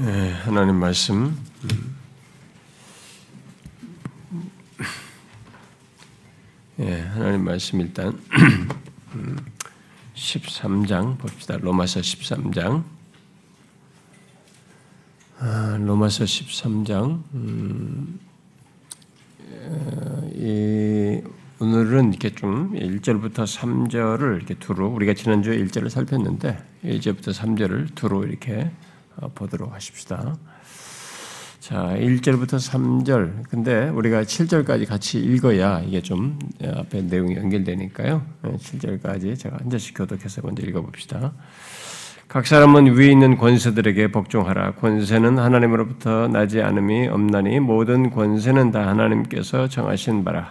네, 하나님 말씀. 예, 하나님 말씀 일단 13장 봅시다. 로마서 13장. 아, 로마서 13장. 음, 이, 오늘은 이렇게 좀 1절부터 3절을 이렇게 두루 우리가 지난주에 1절을 살폈는데 1절부터 3절을 두루 이렇게 어, 보도록 하십시다. 자, 1절부터 3절. 근데 우리가 7절까지 같이 읽어야 이게 좀 앞에 내용이 연결되니까요. 7절까지 제가 한 절씩 교독해서 먼저 읽어봅시다. 각 사람은 위에 있는 권세들에게 복종하라. 권세는 하나님으로부터 나지 않음이 없나니 모든 권세는 다 하나님께서 정하신 바라.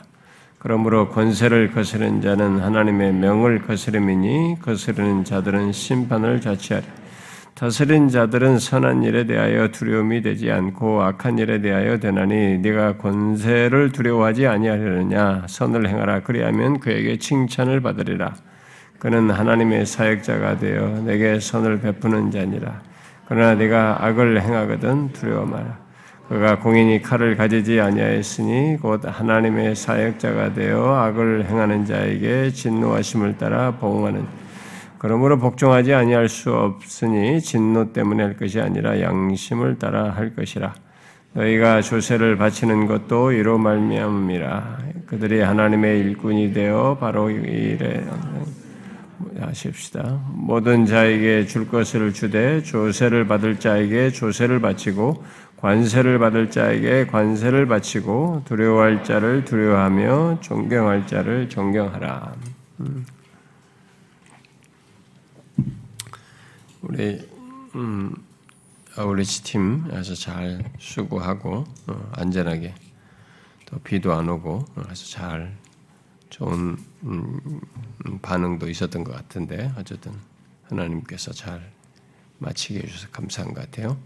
그러므로 권세를 거스른 자는 하나님의 명을 거스름이니 거스르는 자들은 심판을 자취하리. 다스린 자들은 선한 일에 대하여 두려움이 되지 않고 악한 일에 대하여 되나니 네가 권세를 두려워하지 아니하려느냐? 선을 행하라. 그리하면 그에게 칭찬을 받으리라. 그는 하나님의 사역자가 되어 내게 선을 베푸는 자니라. 그러나 네가 악을 행하거든 두려워 마라. 그가 공인이 칼을 가지지 아니하였으니 곧 하나님의 사역자가 되어 악을 행하는 자에게 진노하심을 따라 보응하는 그러므로 복종하지 아니할 수 없으니 진노 때문에 할 것이 아니라 양심을 따라 할 것이라. 너희가 조세를 바치는 것도 이로 말미암이라. 그들이 하나님의 일꾼이 되어 바로 이래 하십시다. 모든 자에게 줄 것을 주되 조세를 받을 자에게 조세를 바치고 관세를 받을 자에게 관세를 바치고 두려워할 자를 두려워하며 존경할 자를 존경하라. 음. 우리 음, 아울리치 팀에서 잘 수고하고 어, 안전하게 또 비도 안 오고 그래서 잘 좋은 음, 음, 반응도 있었던 것 같은데 어쨌든 하나님께서 잘 마치게 해주셔서 감사한 것 같아요.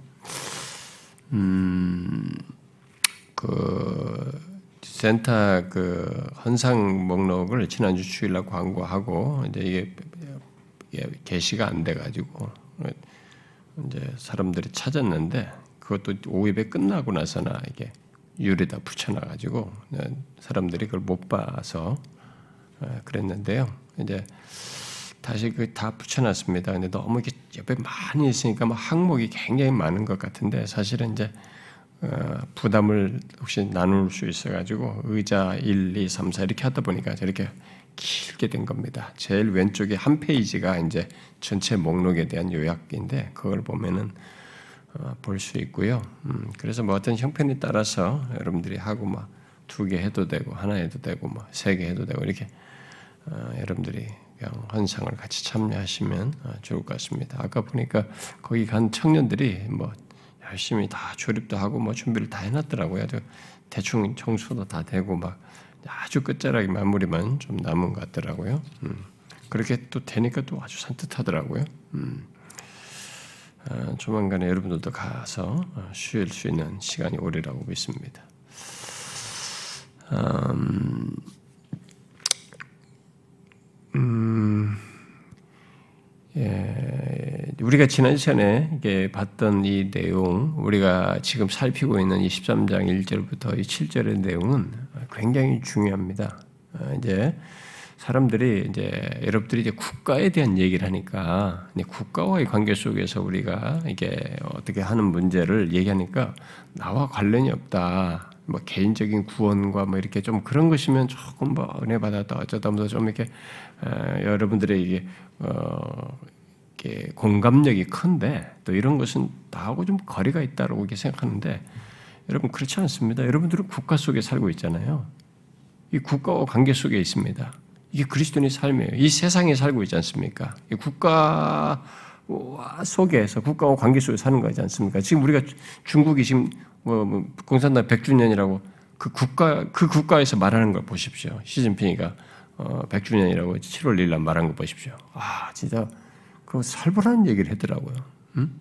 음, 그 센터 그 헌상 목록을 지난주 주일날 광고하고 이제 이게 게시가 안 돼가지고 이제 사람들이 찾았는데 그것도 오입에 끝나고 나서나 이게 유리다 붙여놔가지고 사람들이 그걸 못 봐서 어, 그랬는데요. 이제 다시 그 다 붙여놨습니다. 근데 너무 이렇게 옆에 많이 있으니까 막 항목이 굉장히 많은 것 같은데 사실은 이제 어, 부담을 혹시 나눌 수 있어가지고 의자 1, 2, 3, 4 이렇게 하다 보니까 저렇게 길게 된 겁니다. 제일 왼쪽에 한 페이지가 이제 전체 목록에 대한 요약인데 그걸 보면은 어, 볼수 있고요. 음, 그래서 뭐 어떤 형편에 따라서 여러분들이 하고 막 두 개 해도 되고 하나 해도 되고 뭐세개 해도 되고 이렇게 어, 여러분들이 그냥 헌상을 같이 참여하시면 어, 좋을 것 같습니다. 아까 보니까 거기 간 청년들이 뭐 열심히 다 조립도 하고 뭐 준비를 다 해놨더라고요. 대충 청소도 다 되고 막 아주 끝자락에 마무리만 좀 남은 것 같더라고요. 음. 그렇게 또 되니까 또 아주 산뜻하더라고요. 음. 아, 조만간에 여러분들도 가서 어, 쉴수 있는 시간이 오리라고 믿습니다. 음, 음, 예, 우리가 지난 시간에 이게 봤던 이 내용, 우리가 지금 살피고 있는 이 13장 1절부터 이 7절의 내용은 굉장히 중요합니다. 어, 이제 사람들이 이제 여러분들이 이제 국가에 대한 얘기를 하니까 국가와의 관계 속에서 우리가 이게 어떻게 하는 문제를 얘기하니까 나와 관련이 없다. 뭐 개인적인 구원과 뭐 이렇게 좀 그런 것이면 조금 뭐 은혜 받았다 어쩌다 보다 좀 이렇게 어, 여러분들의 이게 어, 공감력이 큰데 또 이런 것은 나하고 좀 거리가 있다라고 이렇게 생각하는데 여러분 그렇지 않습니다. 여러분들은 국가 속에 살고 있잖아요. 이 국가와 관계 속에 있습니다. 이게 그리스도인의 삶이에요. 이 세상에 살고 있지 않습니까? 이 국가 속에서 국가와 관계 속에 사는 거지 않습니까? 지금 우리가 중국이 지금 뭐, 뭐 공산당 100주년이라고 그 국가 그 국가에서 말하는 걸 보십시오. 시진핑이가 어, 100주년이라고 7월 1일 날 말한 거 보십시오. 아 진짜 그 살벌한 얘기를 했더라고요. 응?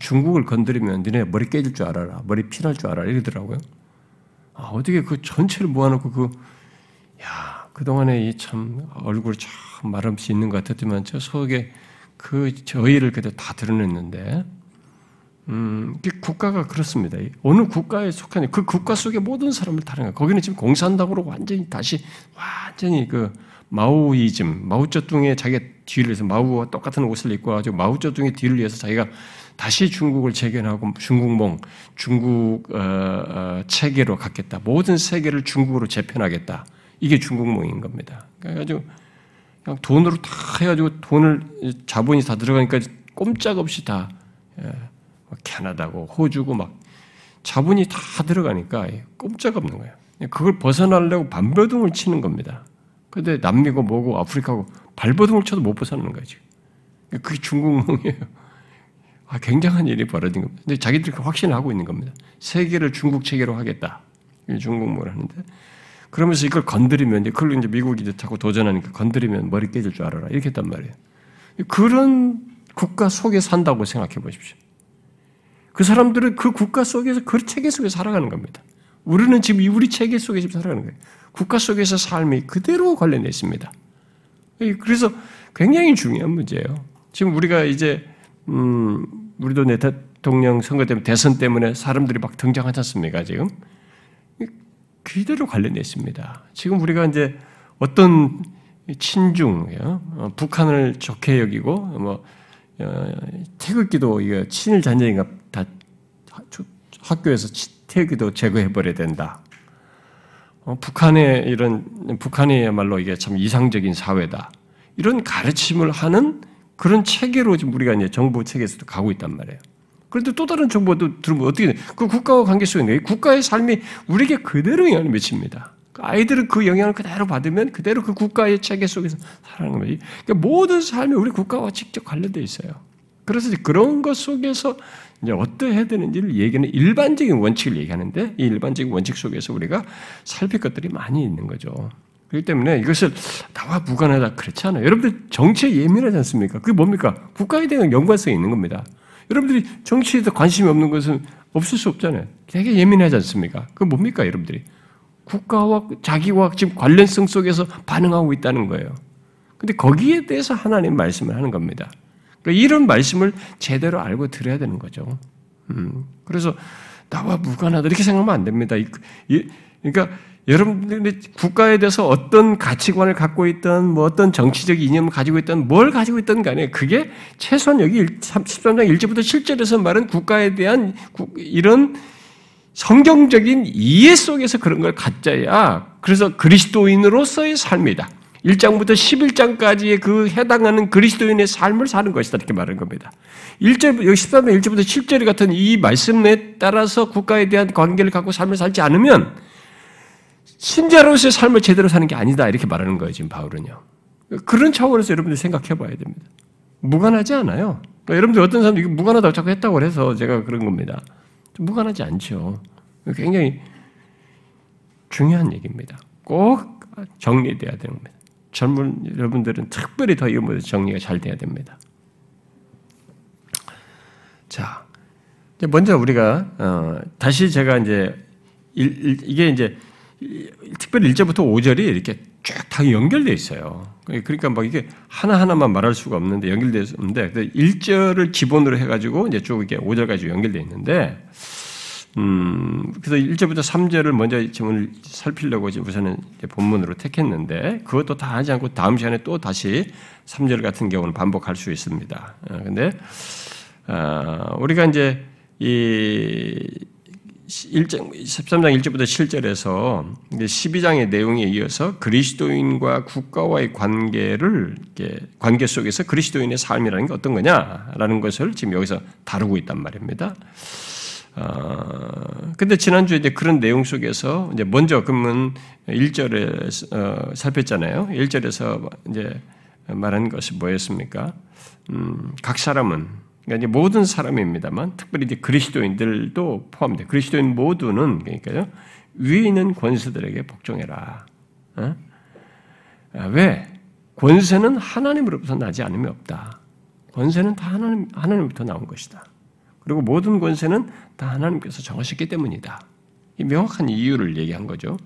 중국을 건드리면 너네 머리 깨질 줄 알아라. 머리 피날 줄 알아라. 이러더라고요. 아, 어떻게 그 전체를 모아놓고 그, 야, 그동안에 이 참 얼굴 참 말없이 있는 것 같았지만 저 속에 그 저희를 그때 다 드러냈는데, 음, 국가가 그렇습니다. 어느 국가에 속하니 그 국가 속의 모든 사람을 다른 거예요. 거기는 지금 공산당으로 완전히 다시 완전히 그 마오이즘, 마오쩌둥의 자기가 뒤를 해서 마오와 똑같은 옷을 입고 가지고 마오쩌둥의 뒤를 위해서 자기가 다시 중국을 재견하고 중국몽, 중국 어, 어, 체계로 갖겠다. 모든 세계를 중국으로 재편하겠다. 이게 중국몽인 겁니다. 그래가지고 그냥 돈으로 다 해가지고 돈을 자본이 다 들어가니까 꼼짝없이 다 예, 캐나다고 호주고 막 자본이 다 들어가니까 꼼짝없는 거예요. 그걸 벗어나려고 반벼둥을 치는 겁니다. 근데 남미고 뭐고 아프리카고 발버둥을 쳐도 못 벗어나는 지금. 그게 중국몽이에요. 아, 굉장한 일이 벌어진 겁니다. 근데 자기들이 확신을 하고 있는 겁니다. 세계를 중국 체계로 하겠다. 중국몽을 하는데. 그러면서 이걸 건드리면, 이제 그걸 이제 미국이 자꾸 도전하니까 건드리면 머리 깨질 줄 알아라. 이렇게 했단 말이에요. 그런 국가 속에 산다고 생각해 보십시오. 그 사람들은 그 국가 속에서 그 체계 속에 살아가는 겁니다. 우리는 지금 우리 체계 속에 지금 살아가는 거예요. 국가 속에서 삶이 그대로 관련되어 있습니다. 그래서 굉장히 중요한 문제예요. 지금 우리가 이제 음, 우리도 내 대통령 선거 때문에 대선 때문에 사람들이 막 등장하지 않습니까? 지금 그대로 관련되어 있습니다. 지금 우리가 이제 어떤 친중, 어, 북한을 좋게 여기고 뭐 어, 태극기도 이거 친일 다 학교에서 태극기도 제거해 버려야 된다. 어, 북한의 이런 북한이야말로 이게 참 이상적인 사회다. 이런 가르침을 하는 그런 체계로 지금 우리가 이제 정부 체계에서도 가고 있단 말이에요. 그런데 또 다른 정보도 들으면 어떻게 돼? 그 국가와 관계 속에 있는 국가의 삶이 우리에게 그대로 영향을 미칩니다. 그 아이들은 그 영향을 그대로 받으면 그대로 그 국가의 체계 속에서 살아가는 거지. 그러니까 모든 삶이 우리 국가와 직접 관련되어 있어요. 그래서 그런 것 속에서 이제 어떠해야 되는지를 얘기하는 일반적인 원칙을 얘기하는데 이 일반적인 원칙 속에서 우리가 살필 것들이 많이 있는 거죠. 그렇기 때문에 이것을 나와 무관하다 그렇지 않아요. 여러분들 정치에 예민하지 않습니까? 그게 뭡니까? 국가에 대한 연관성이 있는 겁니다. 여러분들이 정치에 대 관심이 없는 것은 없을 수 없잖아요. 되게 예민하지 않습니까? 그 뭡니까, 여러분들이? 국가와 자기와 지금 관련성 속에서 반응하고 있다는 거예요. 근데 거기에 대해서 하나님 말씀을 하는 겁니다. 그러니까 이런 말씀을 제대로 알고 들어야 되는 거죠. 음, 그래서 나와 무관하다 이렇게 생각하면 안 됩니다. 그러니까 여러분들이 국가에 대해서 어떤 가치관을 갖고 있던 뭐 어떤 정치적 이념을 가지고 있던 뭘 가지고 있던 간에 그게 최소한 여기 13장 1절부터 7절에서 말은 국가에 대한 이런 성경적인 이해 속에서 그런 걸 갖자야 그래서 그리스도인으로서의 삶이다. 1장부터 11장까지의 그 해당하는 그리스도인의 삶을 사는 것이다. 이렇게 말하는 겁니다. 1절, 여기 13장 1절부터 7절 같은 이 말씀에 따라서 국가에 대한 관계를 갖고 삶을 살지 않으면 신자로서의 삶을 제대로 사는 게 아니다. 이렇게 말하는 거예요, 지금 바울은요. 그런 차원에서 여러분들 생각해 봐야 됩니다. 무관하지 않아요. 그러니까 여러분들 어떤 사람도 이게 무관하다고 자꾸 했다고 해서 제가 그런 겁니다. 무관하지 않죠. 굉장히 중요한 얘기입니다. 꼭 정리돼야 되는 겁니다. 젊은 여러분들은 특별히 더 이거 정리가 잘 돼야 됩니다. 자, 먼저 우리가 어, 다시 제가 이제 일, 이게 이제 특별히 1절부터 5절이 이렇게 쭉 다 연결되어 있어요. 그러니까 막 이게 하나하나만 말할 수가 없는데 연결되어 있는데 1절을 기본으로 해 가지고 이제 쭉 이게 5절까지 연결되어 있는데 음, 그래서 1절부터 3절을 먼저 지금 살피려고 지금 우선은 본문으로 택했는데 그것도 다 하지 않고 다음 시간에 또 다시 3절 같은 경우는 반복할 수 있습니다. 어, 근데, 어, 우리가 이제 이 1장, 13장 1절부터 7절에서 12장의 내용에 이어서 그리스도인과 국가와의 관계를, 관계 속에서 그리스도인의 삶이라는 게 어떤 거냐라는 것을 지금 여기서 다루고 있단 말입니다. 어, 근데 지난주에 이제 그런 내용 속에서 이제 먼저 그러면 1절에 어, 살폈잖아요. 1절에서 이제 말한 것이 뭐였습니까? 음, 각 사람은 그러니까 모든 사람입니다만 특별히 이제 그리스도인들도 포함돼. 그리스도인 모두는 그러니까요 위에 있는 권세들에게 복종해라. 어? 아, 왜? 권세는 하나님으로부터 나지 않으면 없다. 권세는 다 하나님 하나님부터 나온 것이다. 그리고 모든 권세는 다 하나님께서 정하셨기 때문이다. 이 명확한 이유를 얘기한 거죠.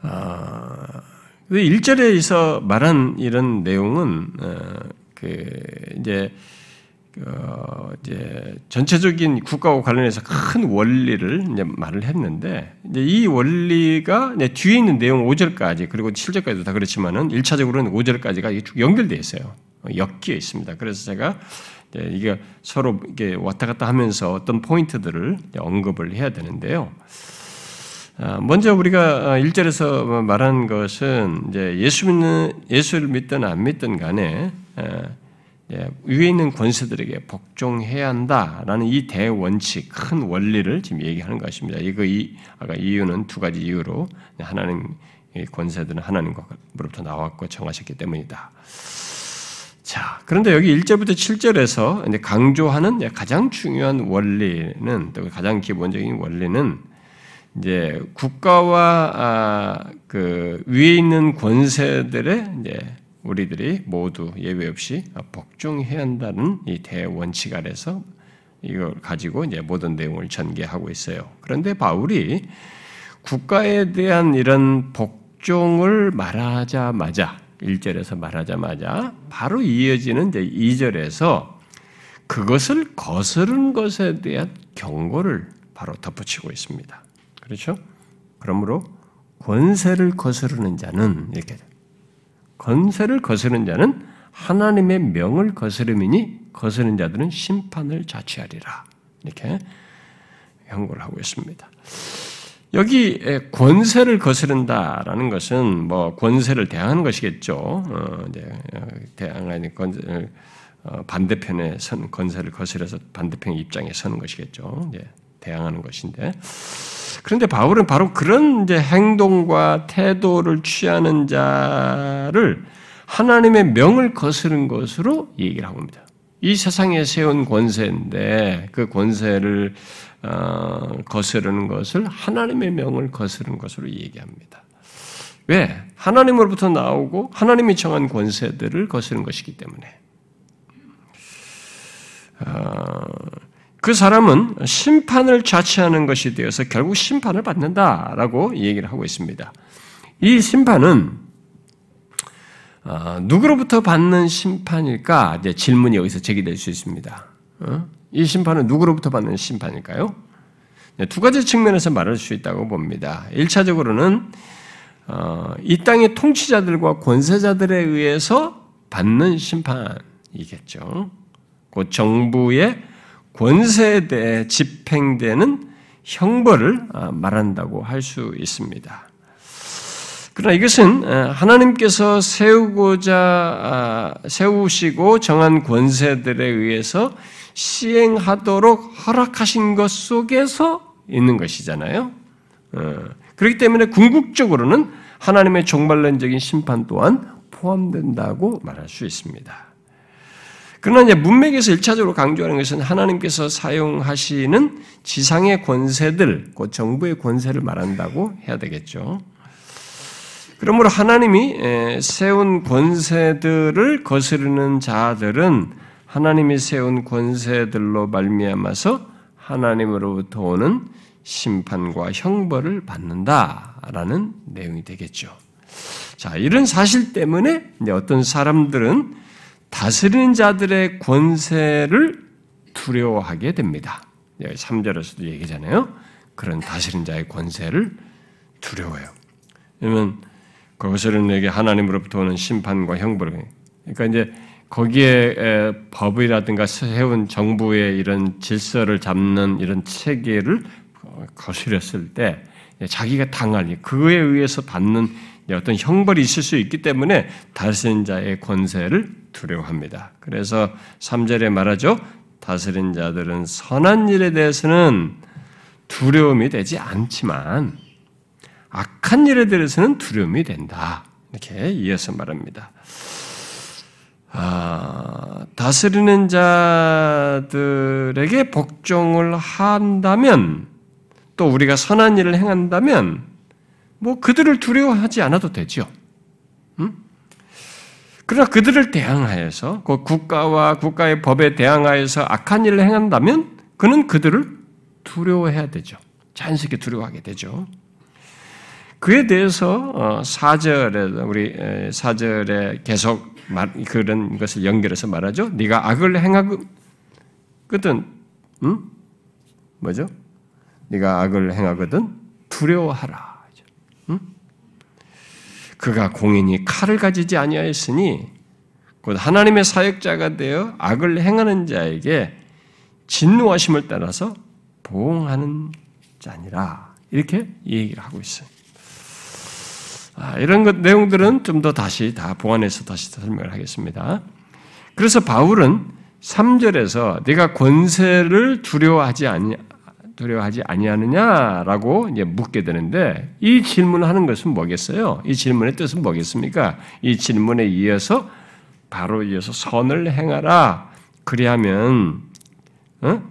아, 1절에서 말한 이런 내용은 어, 그 이제 어, 이제 전체적인 국가와 관련해서 큰 원리를 이제 말을 했는데 이제 이 원리가 이제 뒤에 있는 내용 5절까지 그리고 7절까지도 다 그렇지만은 1차적으로는 5절까지가 쭉 연결되어 있어요. 엮여 있습니다. 그래서 제가 이게 서로 이게 왔다 갔다 하면서 어떤 포인트들을 언급을 해야 되는데요. 아, 먼저 우리가 1절에서 말한 것은 이제 예수 믿는 예수를 믿든 안 믿든 간에 예, 위에 있는 권세들에게 복종해야 한다라는 이 대원칙, 큰 원리를 지금 얘기하는 것입니다. 이거 이 아까 이유는 두 가지 이유로 하나님 권세들은 하나님으로부터 나왔고 정하셨기 때문이다. 자, 그런데 여기 1절부터 7절에서 이제 강조하는 가장 중요한 원리는 또 가장 기본적인 원리는 이제 국가와 아, 그 위에 있는 권세들의 이제 우리들이 모두 예외 없이 복종해야 한다는 이 대원칙 아래서 이걸 가지고 이제 모든 내용을 전개하고 있어요. 그런데 바울이 국가에 대한 이런 복종을 말하자마자 1절에서 말하자마자 바로 이어지는 이제 2절에서 그것을 거스른 것에 대한 경고를 바로 덧붙이고 있습니다. 그렇죠? 그러므로 권세를 거스르는 자는 이렇게 권세를 거스르는 자는 하나님의 명을 거스름이니 거스르는 자들은 심판을 자취하리라. 이렇게 경고를 하고 있습니다. 여기 권세를 거스른다라는 것은 뭐 권세를 대항하는 것이겠죠. 어, 어, 대항하는 권 어, 반대편에 선 권세를 거스려서 반대편 입장에 서는 것이겠죠. 대항하는 것인데 그런데 바울은 바로 그런 이제 행동과 태도를 취하는 자를 하나님의 명을 거스른 것으로 얘기를 하고 있습니다. 이 세상에 세운 권세인데 그 권세를 어, 거스르는 것을 하나님의 명을 거스르는 것으로 얘기합니다. 왜? 하나님으로부터 나오고 하나님이 정한 권세들을 거스르는 것이기 때문에. 어, 그 사람은 심판을 자취하는 것이 되어서 결국 심판을 받는다라고 얘기를 하고 있습니다. 이 심판은 어, 누구로부터 받는 심판일까? 이제 질문이 여기서 제기될 수 있습니다. 어? 이 심판은 누구로부터 받는 심판일까요? 네, 두 가지 측면에서 말할 수 있다고 봅니다. 1차적으로는 어, 이 땅의 통치자들과 권세자들에 의해서 받는 심판이겠죠. 곧 정부의 권세에 대해 집행되는 형벌을 아, 말한다고 할 수 있습니다. 그러나 이것은 하나님께서 세우고자 아, 세우시고 정한 권세들에 의해서 시행하도록 허락하신 것 속에서 있는 것이잖아요. 어, 그렇기 때문에 궁극적으로는 하나님의 종말론적인 심판 또한 포함된다고 말할 수 있습니다. 그러나 이제 문맥에서 1차적으로 강조하는 것은 하나님께서 사용하시는 지상의 권세들, 곧 정부의 권세를 말한다고 해야 되겠죠. 그러므로 하나님이 세운 권세들을 거스르는 자들은 하나님이 세운 권세들로 말미암아서 하나님으로부터 오는 심판과 형벌을 받는다라는 내용이 되겠죠. 자, 이런 사실 때문에 어떤 사람들은 다스리는 자들의 권세를 두려워하게 됩니다. 3절에서도 얘기잖아요. 그런 다스리는 자의 권세를 두려워해요. 왜냐면 내게 하나님으로부터 오는 심판과 형벌을 그러니까 이제 거기에 법이라든가 세운 정부의 이런 질서를 잡는 이런 체계를 거스렸을 때 자기가 당할 그에 의해서 받는 어떤 형벌이 있을 수 있기 때문에 다스린 자의 권세를 두려워합니다. 그래서 3절에 말하죠. 다스린 자들은 선한 일에 대해서는 두려움이 되지 않지만 악한 일에 대해서는 두려움이 된다. 이렇게 이어서 말합니다. 아, 다스리는 자들에게 복종을 한다면 또 우리가 선한 일을 행한다면 뭐 그들을 두려워하지 않아도 되죠. 음? 그러나 그들을 대항하여서 그 국가와 국가의 법에 대항하여서 악한 일을 행한다면 그는 그들을 두려워해야 되죠. 자연스럽게 두려워하게 되죠. 그에 대해서 4절에 어, 우리 4절에 계속 그런 것을 연결해서 말하죠. 네가 악을 그땐 응? 뭐죠? 네가 악을 행하거든 두려워하라. 응? 그가 공인이 칼을 가지지 아니하였으니 곧 하나님의 사역자가 되어 악을 행하는 자에게 진노하심을 따라서 보응하는 자니라. 이렇게 얘기를 하고 있어요. 아, 이런 것 내용들은 좀 더 다시 다 보완해서 다시 설명을 하겠습니다. 그래서 바울은 3절에서 네가 권세를 두려워하지 아니 두려워하지 아니하느냐라고 이제 묻게 되는데 이 질문을 하는 것은 뭐겠어요? 이 질문의 뜻은 뭐겠습니까? 이 질문에 이어서 바로 이어서 선을 행하라. 그리하면 어?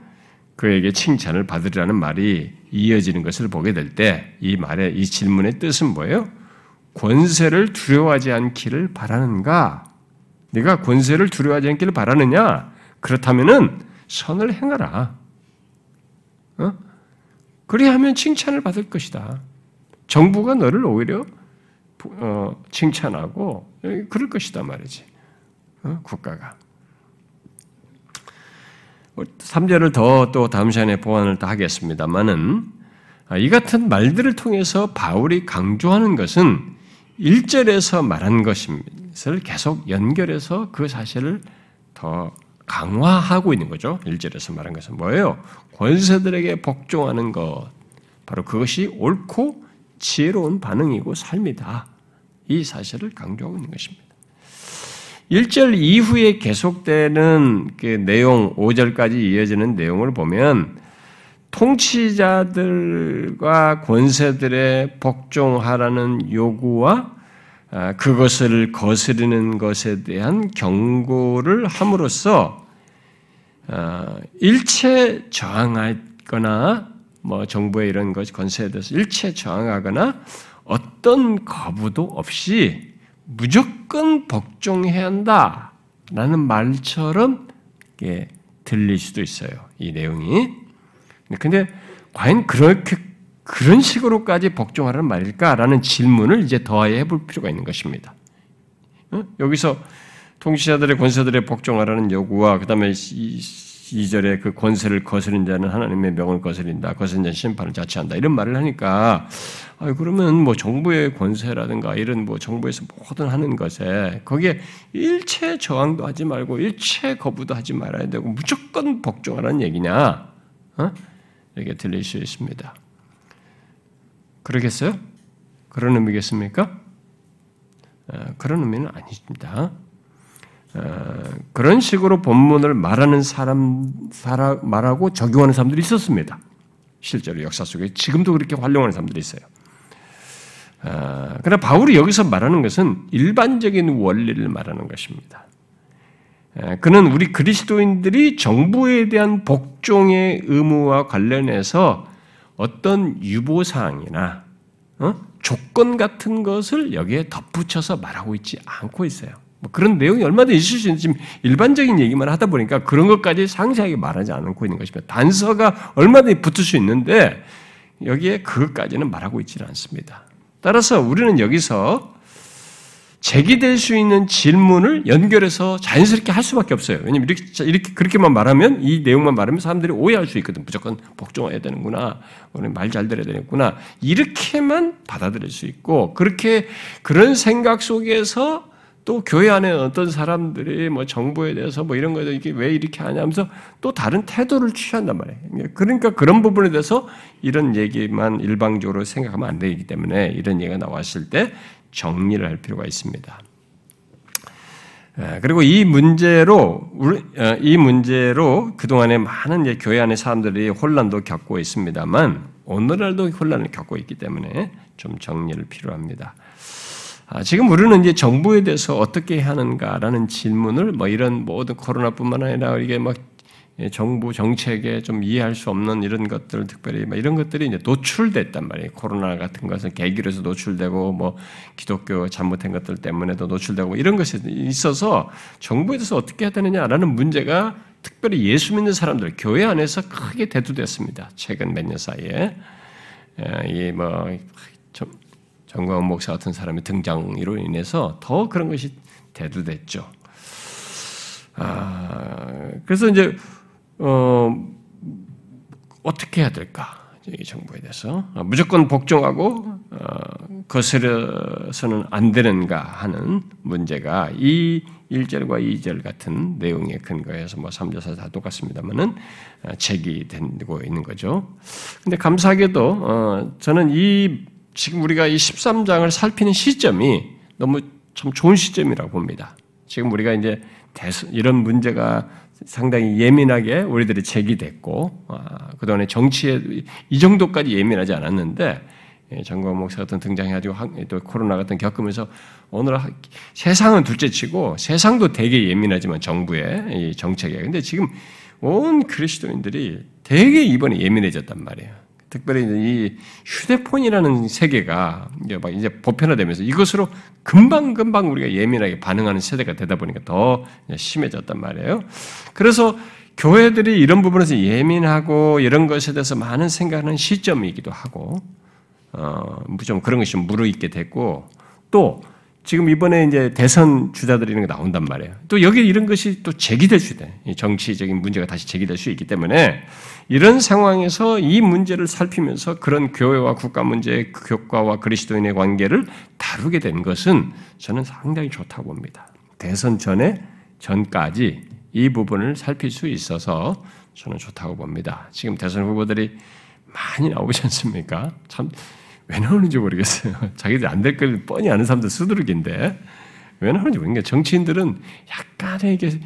그에게 칭찬을 받으리라는 말이 이어지는 것을 보게 될 때 이 말의 이 질문의 뜻은 뭐예요? 권세를 두려워하지 않기를 바라는가? 네가 권세를 두려워하지 않기를 바라느냐? 그렇다면은 선을 행하라. 어? 그리하면 칭찬을 받을 것이다. 정부가 너를 오히려 어, 칭찬하고 그럴 것이다 말이지. 어? 국가가. 3절을 더 또 다음 시간에 보완을 또 하겠습니다만은 아, 이 같은 말들을 통해서 바울이 강조하는 것은 1절에서 말한 것을 계속 연결해서 그 사실을 더 강화하고 있는 거죠. 1절에서 말한 것은 뭐예요? 권세들에게 복종하는 것. 바로 그것이 옳고 지혜로운 반응이고 삶이다. 이 사실을 강조하고 있는 것입니다. 1절 이후에 계속되는 그 내용, 5절까지 이어지는 내용을 보면 통치자들과 권세들의 복종하라는 요구와 아, 그것을 거스르는 것에 대한 경고를 함으로써 아, 일체 저항하거나 뭐 정부의 이런 것 권세에 대해서 일체 저항하거나 어떤 거부도 없이 무조건 복종해야 한다라는 말처럼 들릴 수도 있어요. 이 내용이. 근데 과연 그렇게 그런 식으로까지 복종하라는 말일까라는 질문을 이제 더해 볼 필요가 있는 것입니다. 어? 여기서 통치자들의 권세들의 복종하라는 요구와 그다음에 이, 절에그 권세를 거스른 자는 하나님의 명을 거스린다. 거스른 자는 심판을 자취한다. 이런 말을 하니까 아, 그러면 뭐 정부의 권세라든가 이런 뭐 정부에서 모든 하는 것에 거기에 일체 저항도 하지 말고 일체 거부도 하지 말아야 되고 무조건 복종하라는 얘기냐? 어? 이게 들릴 수 있습니다. 그러겠어요? 그런 의미겠습니까? 어, 그런 의미는 아닙니다. 어, 그런 식으로 본문을 말하는 사람, 말하고 적용하는 사람들이 있었습니다. 실제로 역사 속에 지금도 그렇게 활용하는 사람들이 있어요. 어, 그러나 바울이 여기서 말하는 것은 일반적인 원리를 말하는 것입니다. 그는 우리 그리스도인들이 정부에 대한 복종의 의무와 관련해서 어떤 유보사항이나 어? 조건 같은 것을 여기에 덧붙여서 말하고 있지 않고 있어요. 뭐 그런 내용이 얼마든지 있을 수 있는 일반적인 얘기만 하다 보니까 그런 것까지 상세하게 말하지 않고 있는 것입니다. 단서가 얼마든지 붙을 수 있는데 여기에 그것까지는 말하고 있지는 않습니다. 따라서 우리는 여기서 제기될 수 있는 질문을 연결해서 자연스럽게 할 수밖에 없어요. 왜냐면 이렇게, 이렇게, 그렇게만 말하면, 이 내용만 말하면 사람들이 오해할 수 있거든. 무조건 복종해야 되는구나. 말잘 들어야 되겠구나. 이렇게만 받아들일 수 있고, 그렇게, 그런 생각 속에서 또 교회 안에 어떤 사람들이 뭐 정부에 대해서 뭐 이런 거에 이게 왜 이렇게 하냐면서 또 다른 태도를 취한단 말이에요. 그러니까 그런 부분에 대해서 이런 얘기만 일방적으로 생각하면 안 되기 때문에 이런 얘기가 나왔을 때 정리를 할 필요가 있습니다. 그리고 이 문제로 어, 이 문제로 그동안에 많은 교회 안의 사람들이 혼란도 겪고 있습니다만 오늘날도 혼란을 겪고 있기 때문에 좀 정리를 필요합니다. 아, 지금 우리는 이제 정부에 대해서 어떻게 하는가라는 질문을 뭐 이런 모든 코로나뿐만 아니라 이게 막 예, 정부 정책에 좀 이해할 수 없는 이런 것들, 특별히 이런 것들이 이제 노출됐단 말이에요. 코로나 같은 것은 계기로 해서 노출되고, 뭐 기독교 잘못된 것들 때문에도 노출되고 뭐 이런 것이 있어서 정부에 대해서 어떻게 해야 되느냐라는 문제가 특별히 예수 믿는 사람들, 교회 안에서 크게 대두됐습니다. 최근 몇 년 사이에. 예, 이뭐 정광훈 목사 같은 사람의 등장으로 인해서 더 그런 것이 대두됐죠. 아, 그래서 이제 어, 어떻게 해야 될까? 이 정부에 대해서 무조건 복종하고 어, 거스려서는 안 되는가 하는 문제가 이 1절과 2절 같은 내용의 근거에서 뭐 3절, 4절 다 똑같습니다만은 어, 제기되고 있는 거죠. 근데 감사하게도 어, 저는 이 지금 우리가 이 13장을 살피는 시점이 너무 참 좋은 시점이라고 봅니다. 지금 우리가 이제 이런 문제가 상당히 예민하게 우리들이 제기됐고 아, 그동안에 정치에 이 정도까지 예민하지 않았는데 정광 목사 같은 등장해가지고 또 코로나 같은 겪으면서 오늘 세상은 둘째치고 세상도 되게 예민하지만 정부의 정책에 근데 지금 온 그리스도인들이 되게 이번에 예민해졌단 말이에요. 특별히 이 휴대폰이라는 세계가 이제 막 이제 보편화되면서 이것으로 금방 금방 우리가 예민하게 반응하는 세대가 되다 보니까 더 심해졌단 말이에요. 그래서 교회들이 이런 부분에서 예민하고 이런 것에 대해서 많은 생각하는 시점이기도 하고, 어 좀 그런 것이 좀 무르익게 됐고 또 지금 이번에 이제 대선 주자들이 이런 게 나온단 말이에요. 또 여기 이런 것이 또 제기될 수 있다. 정치적인 문제가 다시 제기될 수 있기 때문에 이런 상황에서 이 문제를 살피면서 그런 교회와 국가 문제의 교과와 그리스도인의 관계를 다루게 된 것은 저는 상당히 좋다고 봅니다. 대선 전에 전까지 이 부분을 살필 수 있어서 저는 좋다고 봅니다. 지금 대선 후보들이 많이 나오지 않습니까? 참 왜 나오는지 모르겠어요. 자기들 안 될 걸 뻔히 아는 사람들 수두룩인데 왜 나오는지 모르겠어요. 정치인들은 약간의 이게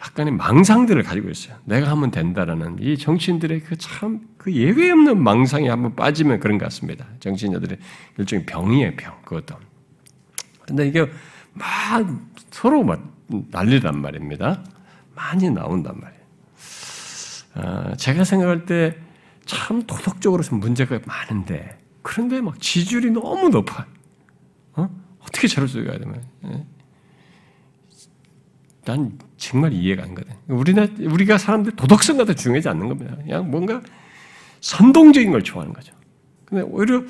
약간의 망상들을 가지고 있어요. 내가 하면 된다라는 이 정치인들의 그 참그 예외 없는 망상에 한번 빠지면 그런 것 같습니다. 정치인들의 일종의 병이에요, 병. 그것도. 근데 이게 막 서로 막 난리란 말입니다. 많이 나온단 말이에요. 아, 제가 생각할 때 참 도덕적으로 좀 문제가 많은데 그런데 막 지지율이 너무 높아. 어? 어떻게 저럴 수가 있냐면, 예? 난 정말 이해가 안 가거든. 우리나 우리가 사람들 도덕성과 더 중요하지 않는 겁니다. 그냥 뭔가 선동적인 걸 좋아하는 거죠. 근데 오히려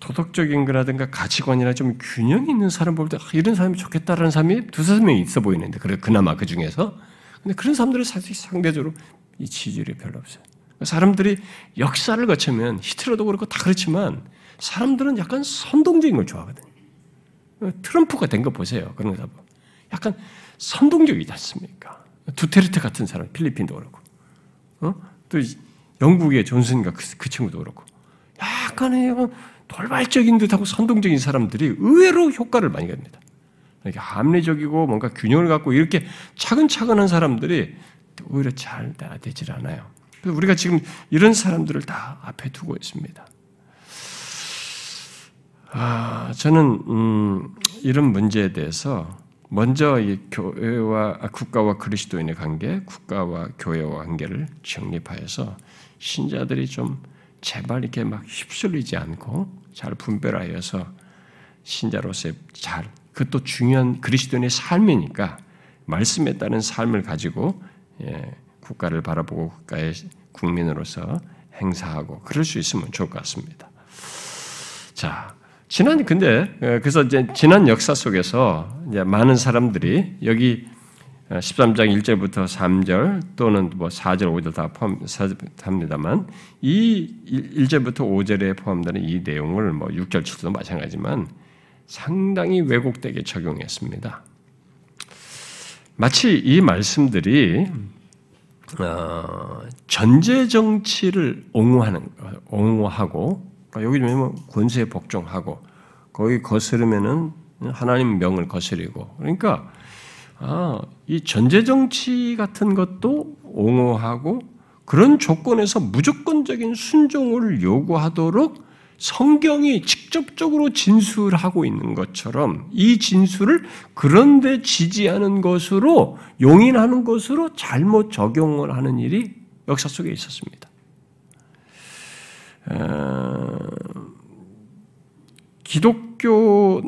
도덕적인 거라든가 가치관이나 좀 균형 있는 사람 볼 때 이런 사람이 좋겠다라는 사람이 두세 명이 있어 보이는데 그래 그나마 그 중에서 근데 그런 사람들은 사실 상대적으로 이 지지율이 별로 없어요. 사람들이 역사를 거치면 히틀러도 그렇고 다 그렇지만 사람들은 약간 선동적인 걸 좋아하거든요. 트럼프가 된 거 보세요. 그런 거 약간 선동적이지 않습니까? 두테르테 같은 사람, 필리핀도 그렇고, 어? 또 영국의 존슨과 그, 그 친구도 그렇고, 약간의 돌발적인 듯하고 선동적인 사람들이 의외로 효과를 많이 갑니다. 이렇게 합리적이고 뭔가 균형을 갖고 이렇게 차근차근한 사람들이 오히려 잘 되질 않아요. 우리가 지금 이런 사람들을 다 앞에 두고 있습니다. 아, 저는 음, 이런 문제에 대해서 먼저 이 교회와 아, 국가와 그리스도인의 관계, 국가와 교회와 관계를 정립하여서 신자들이 좀 제발 이렇게 막 휩쓸리지 않고 잘 분별하여서 신자로서의 잘 그것도 중요한 그리스도인의 삶이니까 말씀에 따른 삶을 가지고 예, 국가를 바라보고 국가의 국민으로서 행사하고 그럴 수 있으면 좋을 것 같습니다. 자, 지난 근데 어, 그래서 이제 지난 역사 속에서 이제 많은 사람들이 여기 13장 어, 1절부터 3절 또는 뭐 4절, 5절 다 포함합니다만 이 1절부터 5절에 포함되는 이 내용을 뭐 6절, 7절도 마찬가지지만 상당히 왜곡되게 적용했습니다. 마치 이 말씀들이 어, 전제 정치를 옹호하는 옹호하고 그러니까 여기 보면 권세에 복종하고 거기 거스르면은 하나님 명을 거스리고 그러니까 아, 이 전제 정치 같은 것도 옹호하고 그런 조건에서 무조건적인 순종을 요구하도록 성경이 직접적으로 진술하고 있는 것처럼 이 진술을 그런데 지지하는 것으로 용인하는 것으로 잘못 적용을 하는 일이 역사 속에 있었습니다. 어, 기독교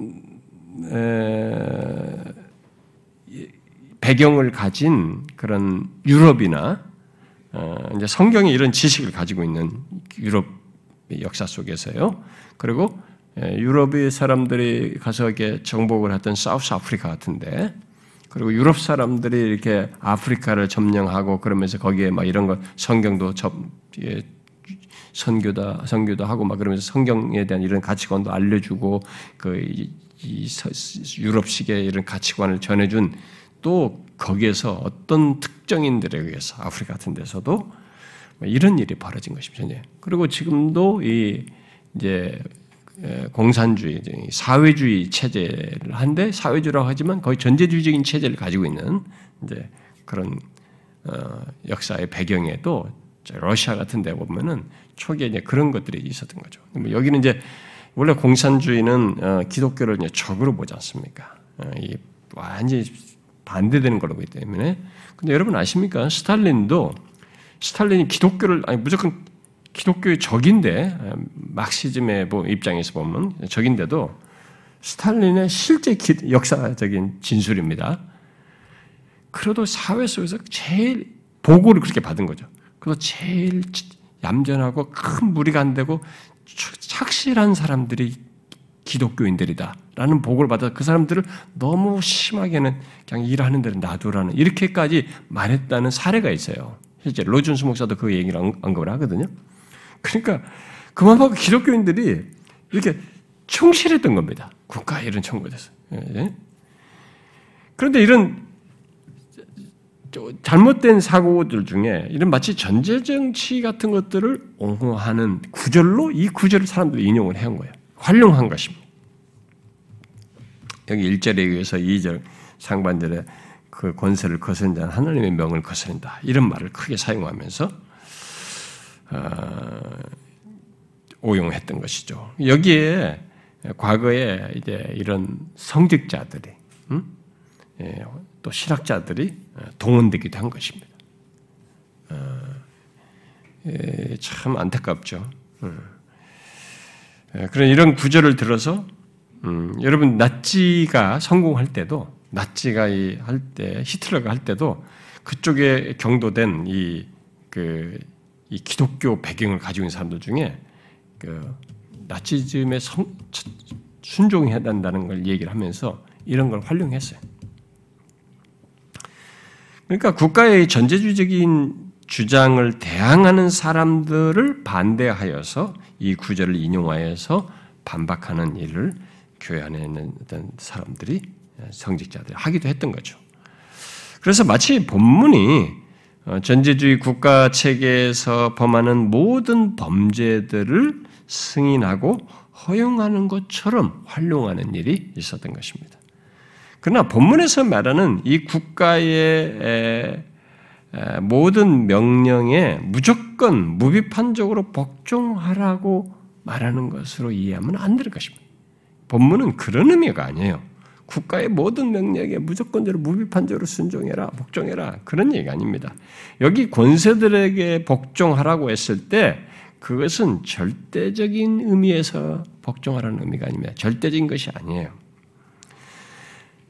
배경을 가진 그런 유럽이나 어, 이제 성경에 이런 지식을 가지고 있는 유럽 역사 속에서요. 그리고 유럽의 사람들이 가서 이렇게 정복을 했던 사우스 아프리카 같은데 그리고 유럽 사람들이 이렇게 아프리카를 점령하고 그러면서 거기에 막 이런 거 성경도 접, 예, 선교다 선교도 하고 막 그러면서 성경에 대한 이런 가치관도 알려주고 그 이, 이 유럽식의 이런 가치관을 전해준 또 거기에서 어떤 특정인들에 의해서 아프리카 같은 데서도 이런 일이 벌어진 것입니다. 그리고 지금도 이 이제 공산주의, 사회주의 체제를 한데 사회주의라고 하지만 거의 전제주의적인 체제를 가지고 있는 이제 그런 어, 역사의 배경에도 러시아 같은 데 보면은 초기에 이제 그런 것들이 있었던 거죠. 뭐 여기는 이제 원래 공산주의는 어, 기독교를 이제 적으로 보지 않습니까? 어, 이 완전히 반대되는 걸로 보기 때문에. 근데 여러분 아십니까? 스탈린도 스탈린이 기독교를 아니 무조건 기독교의 적인데 막시즘의 뭐 입장에서 보면 적인데도 스탈린의 실제 역사적인 진술입니다. 그래도 사회 속에서 제일 보고를 그렇게 받은 거죠. 그래서 제일 얌전하고 큰 무리가 안 되고 착실한 사람들이 기독교인들이다라는 보고를 받아 그 사람들을 너무 심하게는 그냥 일하는 대로 놔두라는 이렇게까지 말했다는 사례가 있어요. 실제 로준스 목사도 그 얘기를 언급을 하거든요. 그러니까 그만 하고 기독교인들이 이렇게 충실했던 겁니다. 국가에 이런 청구돼서. 예? 그런데 이런 잘못된 사고들 중에 이런 마치 전제 정치 같은 것들을 옹호하는 구절로 이 구절을 사람들이 인용을 해온 거예요. 활용한 것입니다. 여기 1절에 의해서 2절 상반절에 그 권세를 거스른 자는 하나님의 명을 거스른다. 이런 말을 크게 사용하면서 어, 오용했던 것이죠. 여기에 과거에 이제 이런 성직자들이 음? 예, 또 신학자들이 동원되기도 한 것입니다. 어, 예, 참 안타깝죠. 음. 예, 그런 이런 구절을 들어서 음, 여러분 나치가 성공할 때도 나치가 할때 히틀러가 할 때도 그쪽에 경도된 이 기독교 배경을 가지고 있는 사람들 중에 그 나치즘에 성, 순종해야 된다는 걸 얘기를 하면서 이런 걸 활용했어요. 그러니까 국가의 전제주의적인 주장을 대항하는 사람들을 반대하여서 이 구절을 인용하여서 반박하는 일을 교회 안에 있는 사람들이 성직자들이 하기도 했던 거죠. 그래서 마치 본문이 어, 전제주의 국가 체계에서 범하는 모든 범죄들을 승인하고 허용하는 것처럼 활용하는 일이 있었던 것입니다. 그러나 본문에서 말하는 이 국가의 모든 명령에 무조건 무비판적으로 복종하라고 말하는 것으로 이해하면 안 될 것입니다. 본문은 그런 의미가 아니에요. 국가의 모든 명령에 무조건대로 무비판적으로 순종해라, 복종해라 그런 얘기가 아닙니다. 여기 권세들에게 복종하라고 했을 때 그것은 절대적인 의미에서 복종하라는 의미가 아닙니다. 절대적인 것이 아니에요.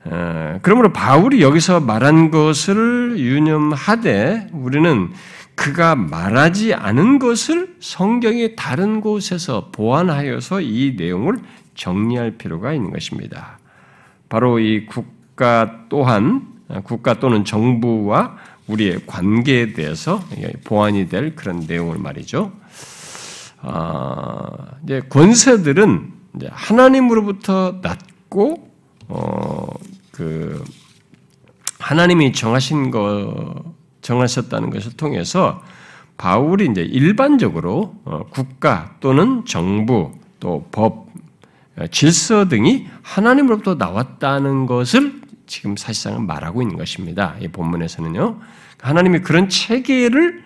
어, 그러므로 바울이 여기서 말한 것을 유념하되 우리는 그가 말하지 않은 것을 성경의 다른 곳에서 보완하여서 이 내용을 정리할 필요가 있는 것입니다. 바로 이 국가 또한 국가 또는 정부와 우리의 관계에 대해서 보완이 될 그런 내용을 말이죠. 아, 이제 권세들은 이제 하나님으로부터 낮고 어, 그 하나님이 정하신 거 정하셨다는 것을 통해서 바울이 이제 일반적으로 어, 국가 또는 정부 또 법, 질서 등이 하나님으로부터 나왔다는 것을 지금 사실상은 말하고 있는 것입니다. 이 본문에서는요. 하나님이 그런 체계를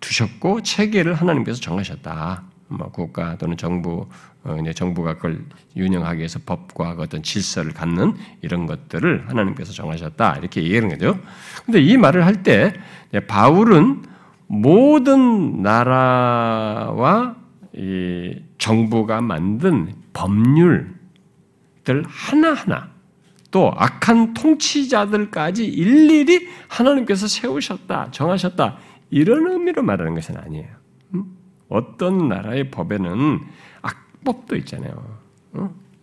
두셨고 체계를 하나님께서 정하셨다. 뭐 국가 또는 정부 어, 정부가 그걸 운영하기 위해서 법과 그 어떤 질서를 갖는 이런 것들을 하나님께서 정하셨다 이렇게 얘기하는 거죠. 근데 이 말을 할 때 바울은 모든 나라와 이 정부가 만든 법률들 하나하나 또 악한 통치자들까지 일일이 하나님께서 세우셨다, 정하셨다 이런 의미로 말하는 것은 아니에요. 어떤 나라의 법에는 악법도 있잖아요.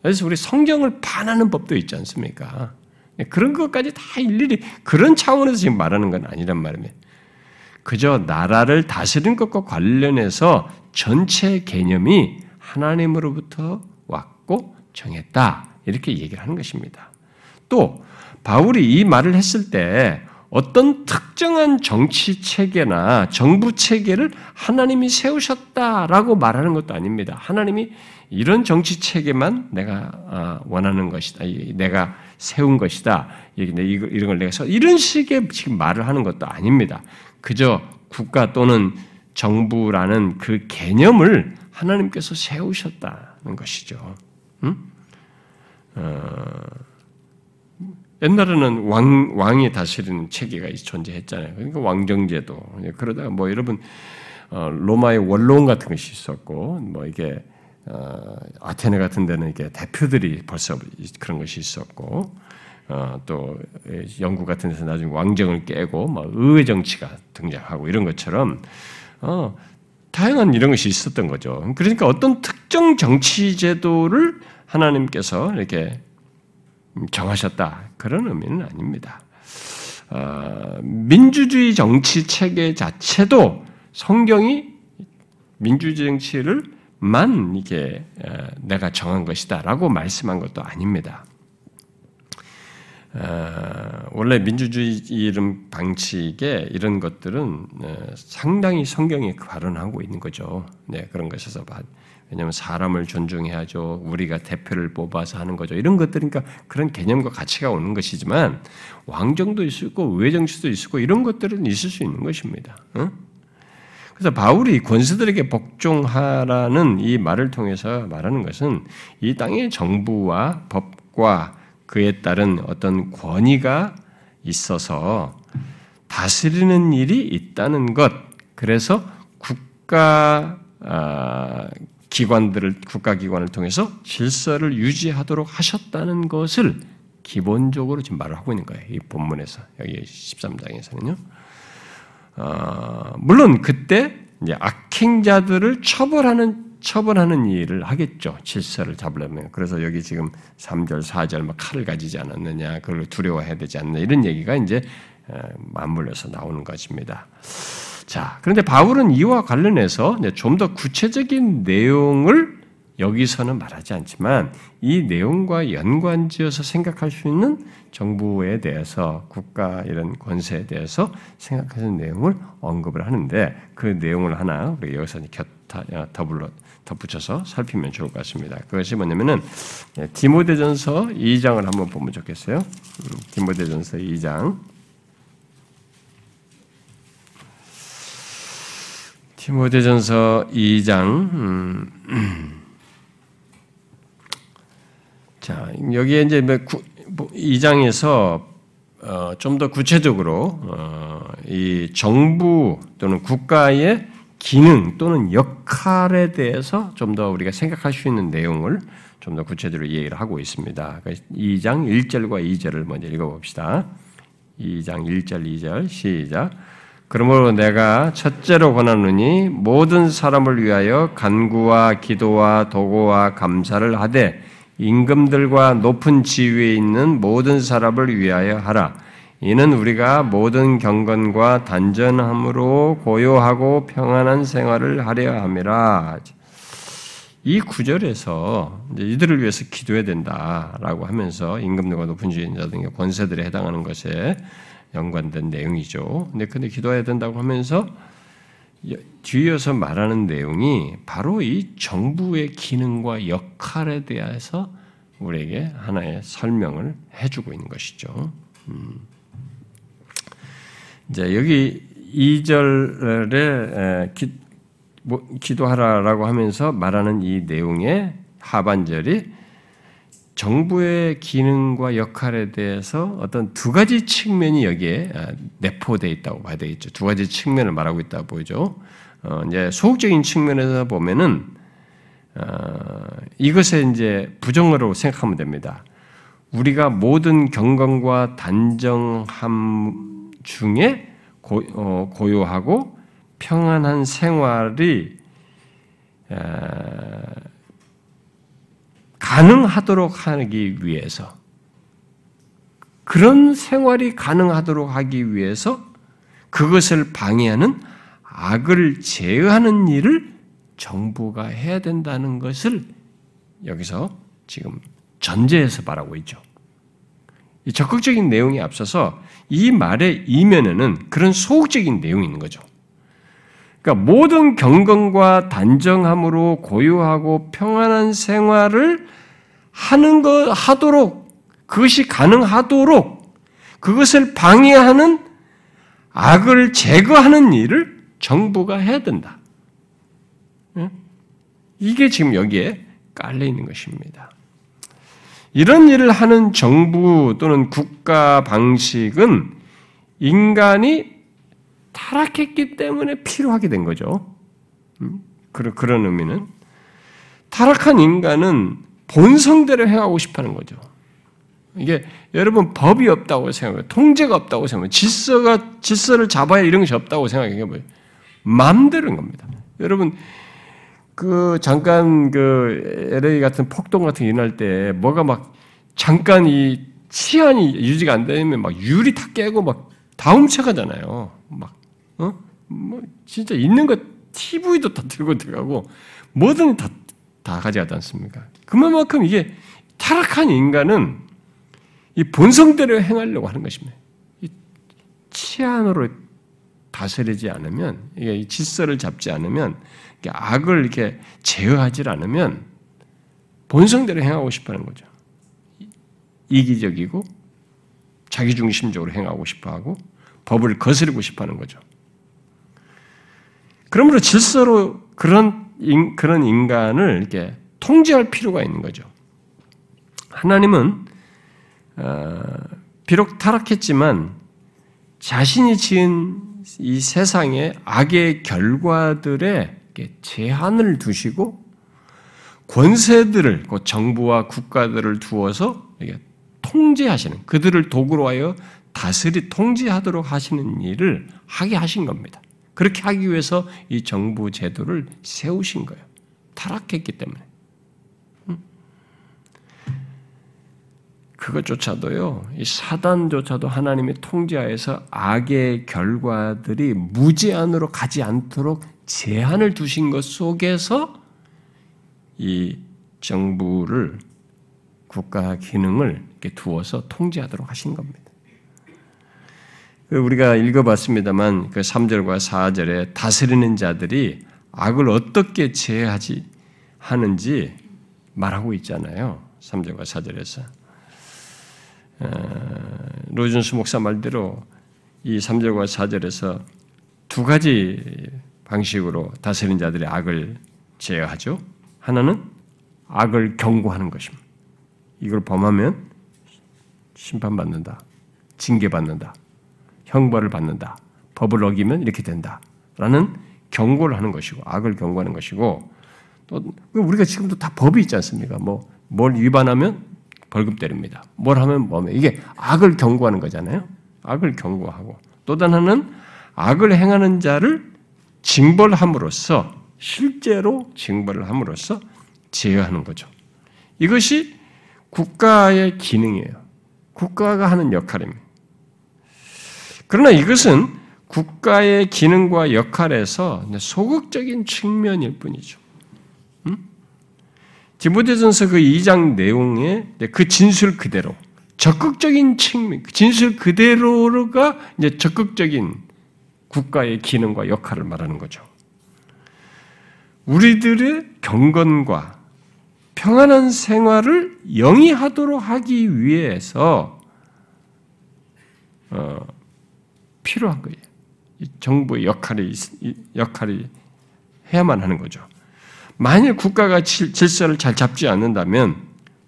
그래서 우리 성경을 반하는 법도 있지 않습니까? 그런 것까지 다 일일이 그런 차원에서 지금 말하는 건 아니란 말이에요. 그저 나라를 다스리는 것과 관련해서 전체 개념이 하나님으로부터 왔고 정했다. 이렇게 얘기를 하는 것입니다. 또 바울이 이 말을 했을 때 어떤 특정한 정치 체계나 정부 체계를 하나님이 세우셨다라고 말하는 것도 아닙니다. 하나님이 이런 정치 체계만 내가 아, 원하는 것이다. 내가 세운 것이다. 이런 걸 내가 이런 식의 지금 말을 하는 것도 아닙니다. 그저 국가 또는 정부라는 그 개념을 하나님께서 세우셨다는 것이죠. 응? 어, 옛날에는 왕, 왕이 다스리는 체계가 존재했잖아요. 그러니까 왕정제도. 그러다가 뭐 여러분, 어, 로마의 원로원 같은 것이 있었고, 뭐 이게, 어, 아테네 같은 데는 이게 대표들이 벌써 그런 것이 있었고, 어, 또 영국 같은 데서 나중에 왕정을 깨고 뭐 의회 정치가 등장하고 이런 것처럼 어, 다양한 이런 것이 있었던 거죠. 그러니까 어떤 특정 정치 제도를 하나님께서 이렇게 정하셨다 그런 의미는 아닙니다. 어, 민주주의 정치 체계 자체도 성경이 민주주의 정치를만 이게 어, 내가 정한 것이다라고 말씀한 것도 아닙니다. 어, 원래 민주주의 이름 방식의 이런 것들은 어, 상당히 성경에 발언하고 있는 거죠. 네, 그런 것에서 왜냐하면 사람을 존중해야죠. 우리가 대표를 뽑아서 하는 거죠. 이런 것들이니까 그런 개념과 가치가 오는 것이지만 왕정도 있고 외정치도 있고 이런 것들은 있을 수 있는 것입니다. 응? 그래서 바울이 권수들에게 복종하라는 이 말을 통해서 말하는 것은 이 땅의 정부와 법과 그에 따른 어떤 권위가 있어서 다스리는 일이 있다는 것. 그래서 국가 아, 기관들을 국가 기관을 통해서 질서를 유지하도록 하셨다는 것을 기본적으로 지금 말을 하고 있는 거예요. 이 본문에서 여기 13장에서는요. 어, 물론 그때 악행자들을 처벌하는 처벌하는 일을 하겠죠. 질서를 잡으려면. 그래서 여기 지금 3절, 4절 막 칼을 가지지 않았느냐, 그걸 두려워해야 되지 않느냐, 이런 얘기가 이제 맞물려서 나오는 것입니다. 자, 그런데 바울은 이와 관련해서 좀 더 구체적인 내용을 여기서는 말하지 않지만 이 내용과 연관지어서 생각할 수 있는 정부에 대해서 국가 이런 권세에 대해서 생각하는 내용을 언급을 하는데 그 내용을 하나 우리 여기서 더불러 덧붙여서 살피면 좋을 것 같습니다. 그것이 뭐냐면은 예, 디모데전서 2장을 한번 보면 좋겠어요. 음, 디모데전서 2장. 디모데전서 2장. 음, 자 여기에 이제 2장에서 뭐 어, 좀더 구체적으로 어, 이 정부 또는 국가의 기능 또는 역할에 대해서 좀 더 우리가 생각할 수 있는 내용을 좀 더 구체적으로 이해를 하고 있습니다. 2장 1절과 2절을 먼저 읽어봅시다. 2장 1절, 2절 시작. 그러므로 내가 첫째로 권하노니 모든 사람을 위하여 간구와 기도와 도고와 감사를 하되 임금들과 높은 지위에 있는 모든 사람을 위하여 하라. 이는 우리가 모든 경건과 단전함으로 고요하고 평안한 생활을 하려 함이라. 이 구절에서 이들을 위해서 기도해야 된다라고 하면서 임금들과 높은 주인자 등의 권세들에 해당하는 것에 연관된 내용이죠. 근데 근데 기도해야 된다고 하면서 뒤이어서 말하는 내용이 바로 이 정부의 기능과 역할에 대해서 우리에게 하나의 설명을 해주고 있는 것이죠. 음. 이제 여기 2절에 기, 뭐, 기도하라라고 하면서 말하는 이 내용의 하반절이 정부의 기능과 역할에 대해서 어떤 두 가지 측면이 여기에 아, 내포되어 있다고 봐야 되겠죠. 두 가지 측면을 말하고 있다 보이죠. 어, 이제 소극적인 측면에서 보면은 어, 이것에 이제 부정으로 생각하면 됩니다. 우리가 모든 경건과 단정함 중에 고, 어, 고요하고 평안한 생활이 에, 가능하도록 하기 위해서 그 그런 생활이 가능하도록 하기 위해서 그것을 방해하는 악을 제어하는 일을 정부가 해야 된다는 것을 여기서 지금 전제해서 말하고 있죠. 적극적인 내용에 앞서서 이 말의 이면에는 그런 소극적인 내용이 있는 거죠. 그러니까 모든 경건과 단정함으로 고요하고 평안한 생활을 하는 것 하도록 그것이 가능하도록 그것을 방해하는 악을 제거하는 일을 정부가 해야 된다. 이게 지금 여기에 깔려 있는 것입니다. 이런 일을 하는 정부 또는 국가 방식은 인간이 타락했기 때문에 필요하게 된 거죠. 음? 그런 의미는 타락한 인간은 본성대로 행하고 싶어 하는 거죠. 이게 여러분 법이 없다고 생각해요. 통제가 없다고 생각해요. 질서가 질서를 잡아야 이런 것이 없다고 생각해 요 마음대로인 겁니다. 여러분 그 잠깐 그 LA 같은 폭동 같은 게 일어날 때 뭐가 막 잠깐 이 치안이 유지가 안 되면 막 유리 다 깨고 막 다음 쳐가잖아요. 막 어? 뭐 진짜 있는 거 TV도 다 들고 들어가고 뭐든 다, 다 가져가지 않습니까? 그만큼 이게 타락한 인간은 이 본성대로 행하려고 하는 것입니다. 이 치안으로 다스리지 않으면 이게 질서를 잡지 않으면 악을 이렇게 제어하지 않으면 본성대로 행하고 싶어하는 거죠. 이기적이고 자기중심적으로 행하고 싶어하고 법을 거스르고 싶어하는 거죠. 그러므로 질서로 그런 인, 그런 인간을 이렇게 통제할 필요가 있는 거죠. 하나님은 어, 비록 타락했지만 자신이 지은 이 세상의 악의 결과들에 제한을 두시고 권세들을 그 정부와 국가들을 두어서 통제하시는 그들을 도구로 하여 다스리 통제하도록 하시는 일을 하게 하신 겁니다. 그렇게 하기 위해서 이 정부 제도를 세우신 거예요. 타락했기 때문에. 그것조차도요, 이 사단조차도 하나님의 통제하에서 악의 결과들이 무제한으로 가지 않도록 제한을 두신 것 속에서 이 정부를 국가 기능을 두어서 통제하도록 하신 겁니다. 그 우리가 읽어봤습니다만 그 3절과 4절에 다스리는 자들이 악을 어떻게 제하지 하는지 말하고 있잖아요. 3절과 4절에서. 어, 로준수 목사 말대로 이 3절과 4절에서 두 가지 방식으로 다스린 자들의 악을 제어하죠. 하나는 악을 경고하는 것입니다. 이걸 범하면 심판받는다. 징계받는다. 형벌을 받는다. 법을 어기면 이렇게 된다. 라는 경고를 하는 것이고, 악을 경고하는 것이고, 또, 우리가 지금도 다 법이 있지 않습니까? 뭐, 뭘 위반하면 벌금 때립니다. 뭘 하면 뭐, 이게 악을 경고하는 거잖아요? 악을 경고하고. 또 하나는 악을 행하는 자를 징벌함으로써, 실제로 징벌을 함으로써 제어하는 거죠. 이것이 국가의 기능이에요. 국가가 하는 역할입니다. 그러나 이것은 국가의 기능과 역할에서 소극적인 측면일 뿐이죠. 음? 디모데전서 그 2장 내용의 그 진술 그대로 적극적인 측면, 그 진술 그대로가 이제 적극적인 국가의 기능과 역할을 말하는 거죠. 우리들의 경건과 평안한 생활을 영위하도록 하기 위해서 어, 필요한 거예요. 정부의 역할이 역할이 해야만 하는 거죠. 만일 국가가 질서를 잘 잡지 않는다면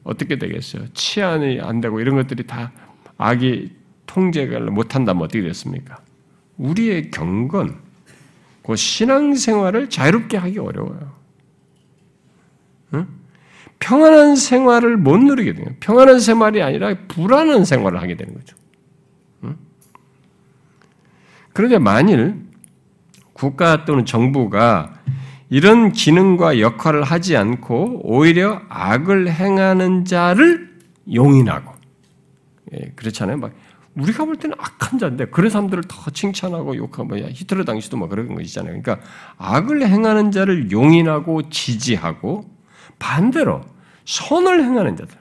어떻게 되겠어요? 치안이 안 되고 이런 것들이 다 악이 통제를 못한다면 어떻게 됐습니까? 우리의 경건, 그 신앙생활을 자유롭게 하기 어려워요. 응? 평안한 생활을 못 누리게 돼요. 평안한 생활이 아니라 불안한 생활을 하게 되는 거죠. 그런데 만일 국가 또는 정부가 이런 기능과 역할을 하지 않고 오히려 악을 행하는 자를 용인하고 예, 그렇잖아요. 막 우리가 볼 때는 악한 자인데 그런 사람들을 더 칭찬하고 욕하고 뭐야 히틀러 당시도 뭐 그런 거 있잖아요. 그러니까 악을 행하는 자를 용인하고 지지하고 반대로 선을 행하는 자들,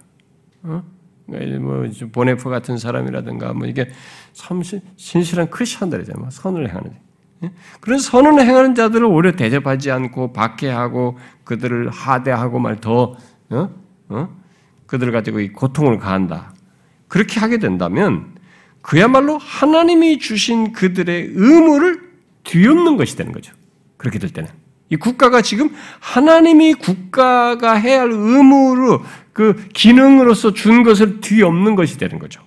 어? 그러니까 뭐 보네프 같은 사람이라든가 뭐 이게 참 신실한 크리스천들이잖아요. 뭐 선을 행하는 자. 예? 그런 선을 행하는 자들을 오히려 대접하지 않고 박해하고 그들을 하대하고 말더 어? 어? 그들을 가지고 이 고통을 가한다. 그렇게 하게 된다면 그야말로 하나님이 주신 그들의 의무를 뒤엎는 것이 되는 거죠. 그렇게 될 때는. 이 국가가 지금 하나님이 국가가 해야 할 의무로 그 기능으로서 준 것을 뒤엎는 것이 되는 거죠.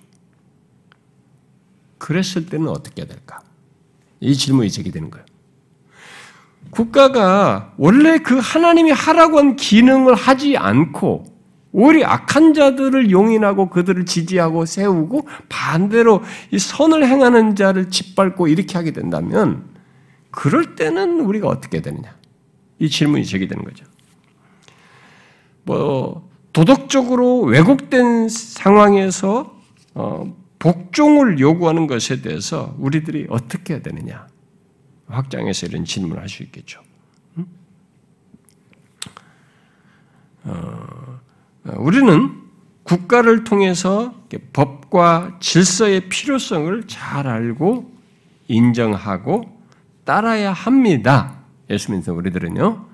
그랬을 때는 어떻게 해야 될까? 이 질문이 제기되는 거예요. 국가가 원래 그 하나님이 하라고 한 기능을 하지 않고 오히려 악한 자들을 용인하고 그들을 지지하고 세우고 반대로 이 선을 행하는 자를 짓밟고 이렇게 하게 된다면 그럴 때는 우리가 어떻게 되느냐? 이 질문이 제기되는 거죠. 뭐 도덕적으로 왜곡된 상황에서 어, 복종을 요구하는 것에 대해서 우리들이 어떻게 해야 되느냐? 확장해서 이런 질문을 할 수 있겠죠. 음? 어, 우리는 국가를 통해서 법과 질서의 필요성을 잘 알고 인정하고 따라야 합니다. 예수 믿는 우리들은요.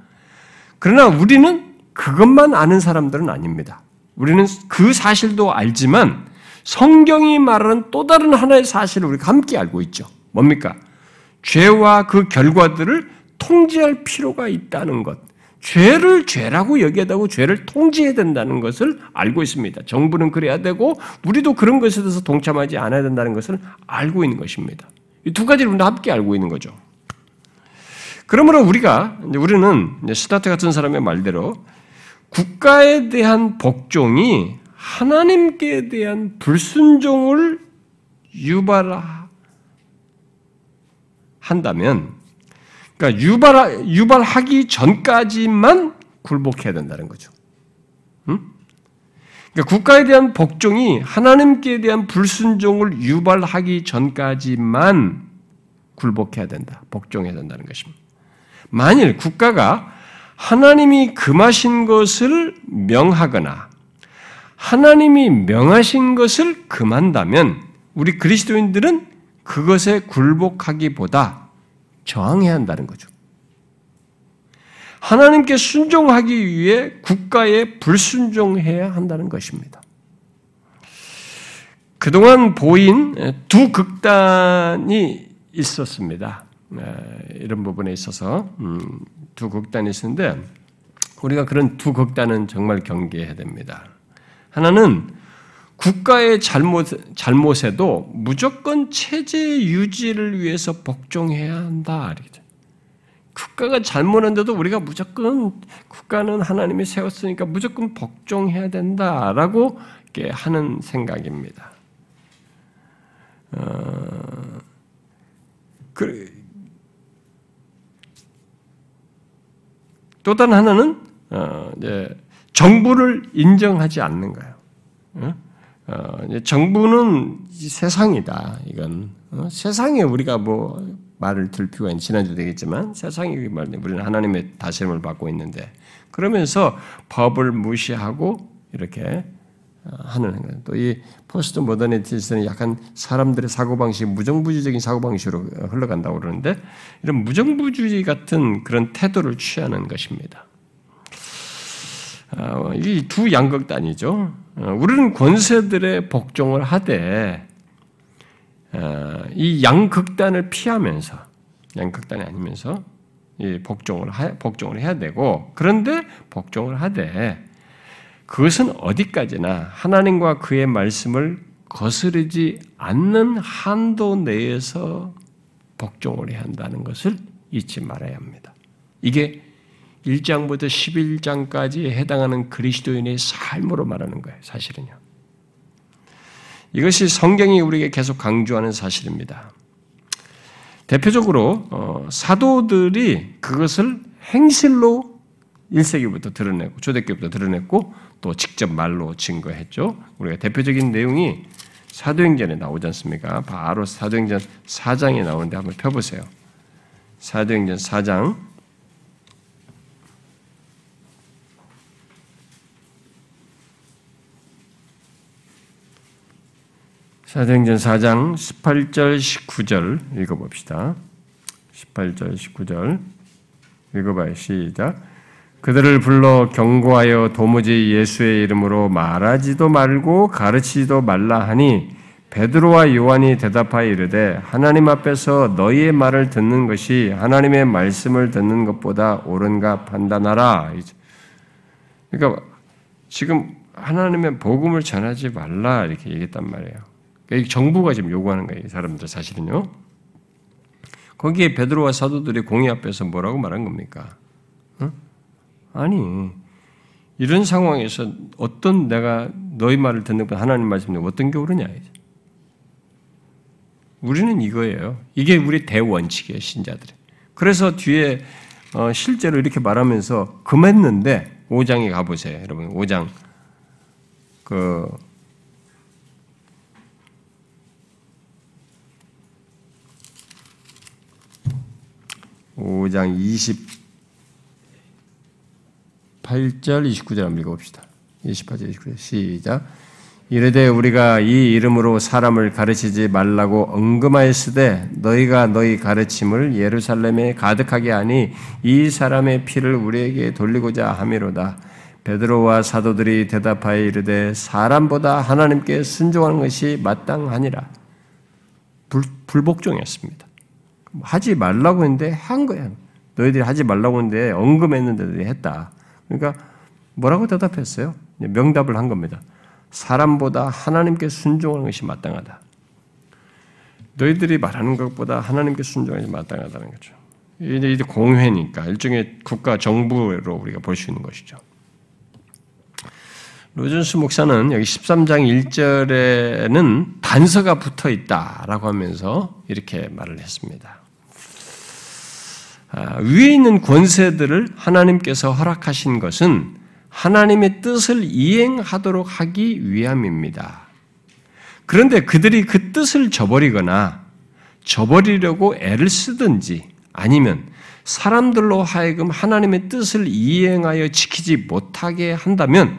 그러나 우리는 그것만 아는 사람들은 아닙니다. 우리는 그 사실도 알지만 성경이 말하는 또 다른 하나의 사실을 우리가 함께 알고 있죠. 뭡니까? 죄와 그 결과들을 통제할 필요가 있다는 것. 죄를 죄라고 여겨야되고 죄를 통제해야 된다는 것을 알고 있습니다. 정부는 그래야 되고 우리도 그런 것에 대해서 동참하지 않아야 된다는 것을 알고 있는 것입니다. 이 두 가지를 함께 알고 있는 거죠. 그러므로 우리가 우리는 스타트 같은 사람의 말대로 국가에 대한 복종이 하나님께 대한 불순종을 유발한다면 그러니까 유발, 유발하기 전까지만 굴복해야 된다는 거죠. 응? 그러니까 국가에 대한 복종이 하나님께 대한 불순종을 유발하기 전까지만 굴복해야 된다. 복종해야 된다는 것입니다. 만일 국가가 하나님이 금하신 것을 명하거나 하나님이 명하신 것을 금한다면 우리 그리스도인들은 그것에 굴복하기보다 저항해야 한다는 거죠. 하나님께 순종하기 위해 국가에 불순종해야 한다는 것입니다. 그동안 보인 두 극단이 있었습니다. 이런 부분에 있어서 음, 두 극단이 있었는데 우리가 그런 두 극단은 정말 경계해야 됩니다. 하나는 국가의 잘못, 잘못에도 무조건 체제 유지를 위해서 복종해야 한다. 국가가 잘못한데도 우리가 무조건 국가는 하나님이 세웠으니까 무조건 복종해야 된다라고 하는 생각입니다. 어, 그, 또 다른 하나는 어, 정부를 인정하지 않는 거예요. 어? 어, 정부는 세상이다. 이건 어? 세상에 우리가 뭐 말을 들 필요가 있는 지난주 되겠지만 세상이 말 우리는 하나님의 다스림을 받고 있는데 그러면서 법을 무시하고 이렇게 어, 하는 거예요. 또이 포스트 모더니티스는 약간 사람들의 사고방식, 무정부주의적인 사고방식으로 흘러간다고 그러는데 이런 무정부주의 같은 그런 태도를 취하는 것입니다. 어, 이두 양극단이죠. 어, 우리는 권세들의 복종을 하되 어, 이 양극단을 피하면서 양극단이 아니면서 이 복종을 복종을 해야 되고 그런데 복종을 하되 그것은 어디까지나 하나님과 그의 말씀을 거스르지 않는 한도 내에서 복종을 해야 한다는 것을 잊지 말아야 합니다. 이게 1장부터 11장까지에 해당하는 그리스도인의 삶으로 말하는 거예요, 사실은요. 이것이 성경이 우리에게 계속 강조하는 사실입니다. 대표적으로 어, 사도들이 그것을 행실로 1세기부터 드러내고 초대교부터 드러냈고 또 직접 말로 증거했죠. 우리가 대표적인 내용이 사도행전에 나오지 않습니까? 바로 사도행전 4장에 나오는데 한번 펴보세요. 사도행전 4장 사도행전 4장 18절 19절 읽어봅시다. 18절 19절 읽어봐요. 시작. 그들을 불러 경고하여 도무지 예수의 이름으로 말하지도 말고 가르치지도 말라 하니 베드로와 요한이 대답하여 이르되 하나님 앞에서 너희의 말을 듣는 것이 하나님의 말씀을 듣는 것보다 옳은가 판단하라. 그러니까 지금 하나님의 복음을 전하지 말라 이렇게 얘기했단 말이에요. 그러니까 정부가 지금 요구하는 거예요. 사람들 사실은요. 거기에 베드로와 사도들이 공의 앞에서 뭐라고 말한 겁니까? 응? 아니 이런 상황에서 어떤 내가 너희 말을 듣는 것 하나님 말씀에 어떤 게 옳으냐 우리는 이거예요. 이게 우리 대원칙이에요 신자들이. 그래서 뒤에 어, 실제로 이렇게 말하면서 금했는데 5장에 가보세요, 여러분. 5장 그 5장 28절 29절 한번 읽어봅시다. 28절 29절 시작. 이르되 우리가 이 이름으로 사람을 가르치지 말라고 언금하였으되 너희가 너희 가르침을 예루살렘에 가득하게 하니 이 사람의 피를 우리에게 돌리고자 함이로다. 베드로와 사도들이 대답하여 이르되 사람보다 하나님께 순종하는 것이 마땅하니라. 불, 불복종이었습니다. 하지 말라고 했는데 한 거야. 너희들이 하지 말라고 했는데 언급했는데 했다. 그러니까 뭐라고 대답했어요? 명답을 한 겁니다. 사람보다 하나님께 순종하는 것이 마땅하다. 너희들이 말하는 것보다 하나님께 순종하는 것이 마땅하다는 거죠. 이제 이제 공회니까 일종의 국가 정부로 우리가 볼 수 있는 것이죠. 로준스 목사는 여기 13장 1절에는 단서가 붙어 있다라고 하면서 이렇게 말을 했습니다. 아, 위에 있는 권세들을 하나님께서 허락하신 것은 하나님의 뜻을 이행하도록 하기 위함입니다. 그런데 그들이 그 뜻을 저버리거나 저버리려고 애를 쓰든지 아니면 사람들로 하여금 하나님의 뜻을 이행하여 지키지 못하게 한다면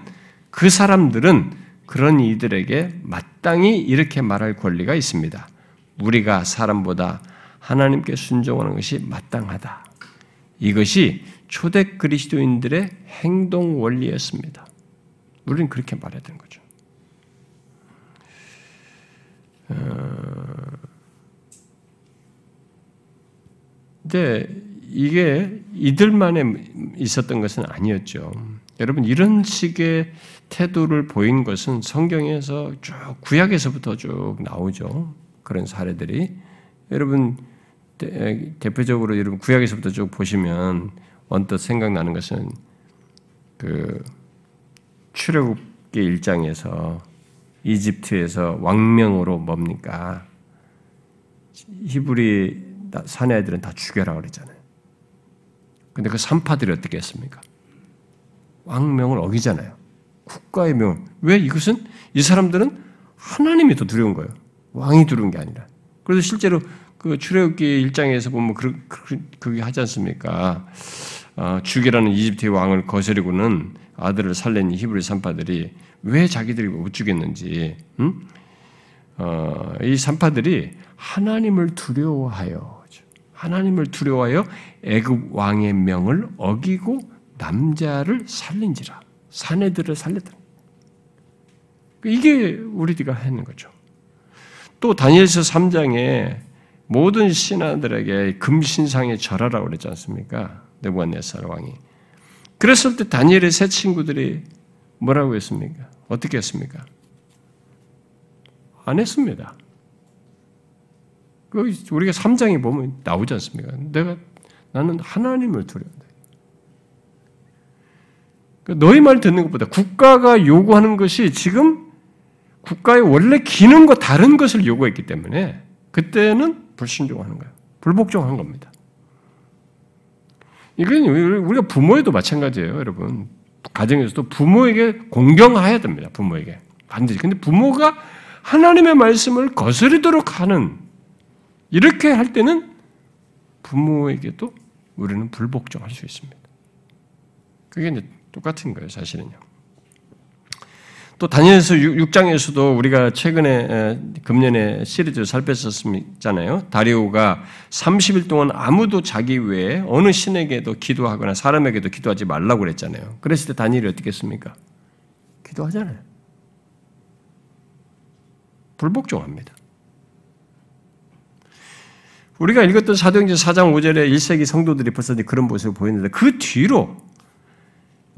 그 사람들은 그런 이들에게 마땅히 이렇게 말할 권리가 있습니다. 우리가 사람보다 하나님께 순종하는 것이 마땅하다. 이것이 초대 그리스도인들의 행동 원리였습니다. 우리는 그렇게 말해야 되는 거죠. 어, 근데 이게 이들만에 있었던 것은 아니었죠. 여러분 이런 식의 태도를 보인 것은 성경에서 쭉 구약에서부터 쭉 나오죠. 그런 사례들이 여러분 대표적으로 여러분 구약에서부터 쭉 보시면 언뜻 생각나는 것은 그 출애굽기 일장에서 이집트에서 왕명으로 뭡니까? 히브리 사내들은 다 죽여라 그랬잖아요. 근데 그 산파들이 어떻게 했습니까? 왕명을 어기잖아요. 국가의 명. 왜 이것은 이 사람들은 하나님이 더 두려운 거예요. 왕이 두려운 게 아니라. 그래서 실제로 그 출애굽기 일장에서 보면 그, 그, 그게 하지 않습니까? 어, 죽이라는 이집트의 왕을 거스리고는 아들을 살린 히브리 산파들이 왜 자기들이 못 죽였는지, 음? 어, 이 산파들이 하나님을 두려워하여, 하나님을 두려워하여 애굽 왕의 명을 어기고 남자를 살린지라, 사내들을 살렸다. 이게 우리가 하는 거죠. 또 다니엘서 3장에 모든 신하들에게 금신상에 절하라고 그랬지 않습니까? 느부갓네살 왕이. 그랬을 때 다니엘의 세 친구들이 뭐라고 했습니까? 어떻게 했습니까? 안 했습니다. 그 우리가 3장에 보면 나오지 않습니까? 내가 나는 하나님을 두려운다. 그 너희 말 듣는 것보다 국가가 요구하는 것이 지금 국가의 원래 기능과 다른 것을 요구했기 때문에 그때는 불순종하는 거예요. 불복종한 겁니다. 이건 우리가 부모에도 마찬가지예요, 여러분. 가정에서도 부모에게 공경해야 됩니다. 부모에게 반드시. 근데 부모가 하나님의 말씀을 거스르도록 하는 이렇게 할 때는 부모에게도 우리는 불복종할 수 있습니다. 그게 이제 똑같은 거예요, 사실은요. 또 다니엘서 6장에서도 우리가 최근에 금년에 시리즈 살폈었잖아요. 다리오가 30일 동안 아무도 자기 외에 어느 신에게도 기도하거나 사람에게도 기도하지 말라고 그랬잖아요. 그랬을 때 다니엘이 어떻게 했습니까? 기도하잖아요. 불복종합니다. 우리가 읽었던 사도행전 4장 5절에 1세기 성도들이 벌써 그런 모습을 보였는데 그 뒤로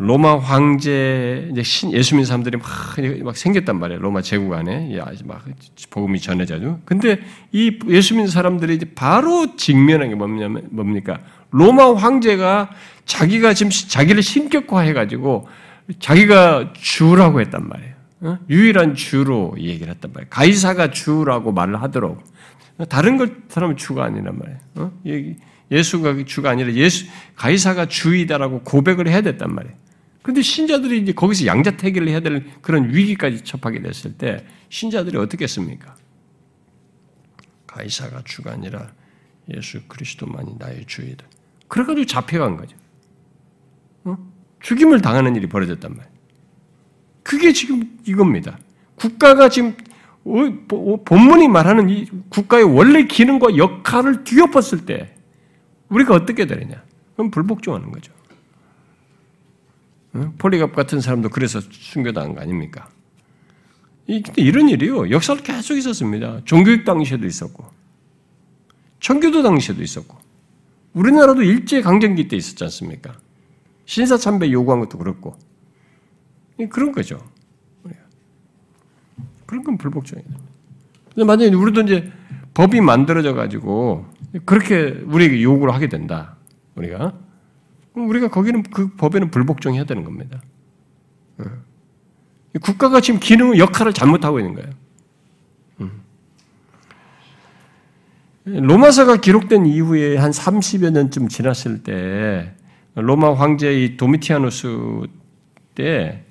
로마 황제 이제 신 예수 믿는 사람들이 막, 막 생겼단 말이에요. 로마 제국 안에 막 복음이 전해져죠. 근데 이 예수 믿는 사람들이 이제 바로 직면한 게 뭐냐면 뭡니까? 로마 황제가 자기가 지금 자기를 신격화해 가지고 자기가 주라고 했단 말이에요. 어? 유일한 주로 얘기를 했단 말이에요. 가이사가 주라고 말을 하도록 다른 것 사람은 주가 아니란 말이에요. 어? 예수가 주가 아니라 예수 가이사가 주이다라고 고백을 해야 됐단 말이에요. 근데 신자들이 이제 거기서 양자택일을 해야 될 그런 위기까지 접하게 됐을 때 신자들이 어떻게 했습니까? 가이사가 주가 아니라 예수 그리스도만이 나의 주이다. 그래가지고 잡혀간 거죠. 어? 죽임을 당하는 일이 벌어졌단 말이에요. 그게 지금 이겁니다. 국가가 지금 본문이 말하는 이 국가의 원래 기능과 역할을 뒤엎었을 때 우리가 어떻게 되느냐? 그럼 불복종하는 거죠. 폴리갑 같은 사람도 그래서 순교당한 거 아닙니까? 근데 이런 일이요. 역사를 계속 있었습니다. 종교육 당시에도 있었고, 청교도 당시에도 있었고, 우리나라도 일제 강점기 때 있었지 않습니까? 신사참배 요구한 것도 그렇고, 그런 거죠. 그런 건 불복종이에요. 근데 만약에 우리도 이제 법이 만들어져 가지고 그렇게 우리에게 요구를 하게 된다. 우리가 우리가 거기는 그 법에는 불복종해야 되는 겁니다. 예. 국가가 지금 기능 역할을 잘못하고 있는 거예요. 음. 로마서가 기록된 이후에 한 30여 년쯤 지났을 때 로마 황제 도미티아누스 때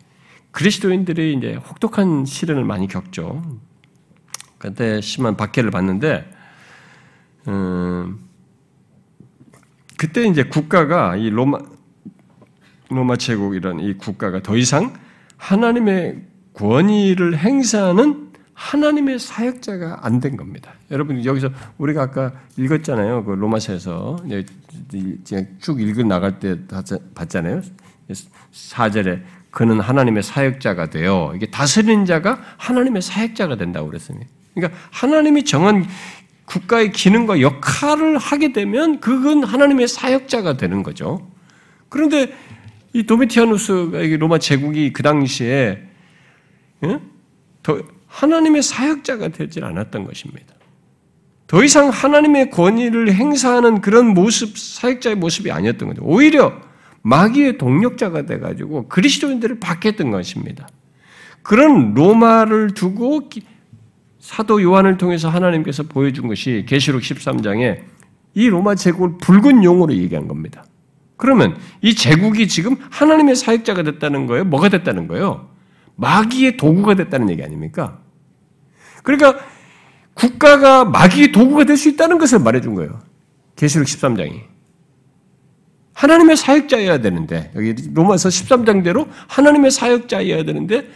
그리스도인들이 이제 혹독한 시련을 많이 겪죠. 그때 심한 박해를 받는데 음, 그때 이제 국가가 이 로마 로마 제국 이런 이 국가가 더 이상 하나님의 권위를 행사하는 하나님의 사역자가 안 된 겁니다. 여러분 여기서 우리가 아까 읽었잖아요. 그 로마서에서 쭉 읽어 나갈 때 봤잖아요. 4절에 그는 하나님의 사역자가 되어 이게 다스리는 자가 하나님의 사역자가 된다고 그랬습니다. 그러니까 하나님이 정한 국가의 기능과 역할을 하게 되면 그건 하나님의 사역자가 되는 거죠. 그런데 이 도미티아누스 로마 제국이 그 당시에 더 하나님의 사역자가 되질 않았던 것입니다. 더 이상 하나님의 권위를 행사하는 그런 모습, 사역자의 모습이 아니었던 거죠. 오히려 마귀의 동력자가 돼가지고 그리스도인들을 박했던 것입니다. 그런 로마를 두고 사도 요한을 통해서 하나님께서 보여준 것이 계시록 13장에 이 로마 제국을 붉은 용으로 얘기한 겁니다. 그러면 이 제국이 지금 하나님의 사역자가 됐다는 거예요? 뭐가 됐다는 거예요? 마귀의 도구가 됐다는 얘기 아닙니까? 그러니까 국가가 마귀의 도구가 될 수 있다는 것을 말해준 거예요. 계시록 13장이. 하나님의 사역자여야 되는데, 여기 로마서 13장대로 하나님의 사역자여야 되는데,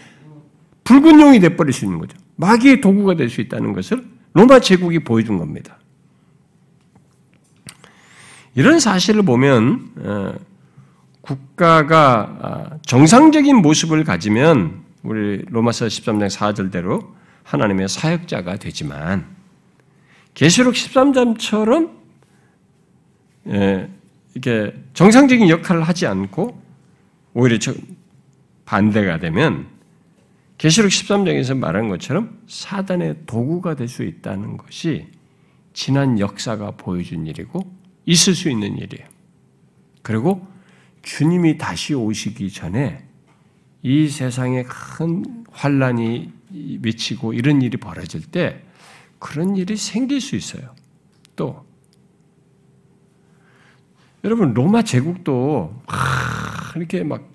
붉은 용이 돼버릴 수 있는 거죠. 마귀의 도구가 될 수 있다는 것을 로마 제국이 보여준 겁니다. 이런 사실을 보면 어, 국가가 아, 정상적인 모습을 가지면 우리 로마서 13장 4절대로 하나님의 사역자가 되지만 계시록 13장처럼 예, 이게 정상적인 역할을 하지 않고 오히려 반대가 되면 계시록 13장에서 말한 것처럼 사단의 도구가 될 수 있다는 것이 지난 역사가 보여준 일이고 있을 수 있는 일이에요. 그리고 주님이 다시 오시기 전에 이 세상에 큰 환란이 미치고 이런 일이 벌어질 때 그런 일이 생길 수 있어요. 또 여러분 로마 제국도 이렇게 막,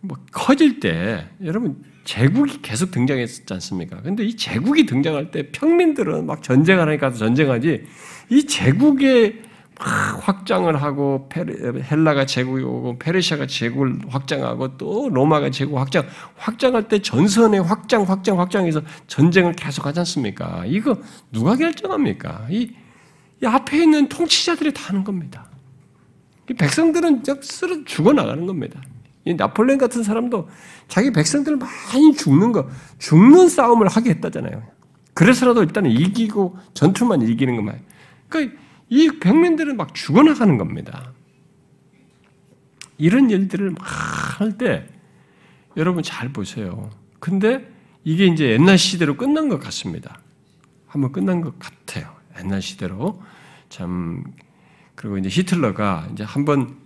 막 커질 때 여러분 제국이 계속 등장했지 않습니까? 근데 이 제국이 등장할 때 평민들은 막 전쟁하니까 전쟁하지 이 제국의 막 확장을 하고 헬라가 제국이 오고 페르시아가 제국을 확장하고 또 로마가 제국 확장 확장할 때 전선의 확장 확장 확장해서 전쟁을 계속 하지 않습니까? 이거 누가 결정합니까? 이, 이 앞에 있는 통치자들이 다 하는 겁니다. 이 백성들은 쓰러 죽어 나가는 겁니다. 이 나폴레옹 같은 사람도 자기 백성들 많이 죽는 거 죽는 싸움을 하게 했다잖아요. 그래서라도 일단 이기고 전투만 이기는 것만. 그러니까 이 백민들은 막 죽어나가는 겁니다. 이런 일들을 막 할 때 여러분 잘 보세요. 근데 이게 이제 옛날 시대로 끝난 것 같습니다. 한번 끝난 것 같아요. 옛날 시대로 참 그리고 이제 히틀러가 이제 한번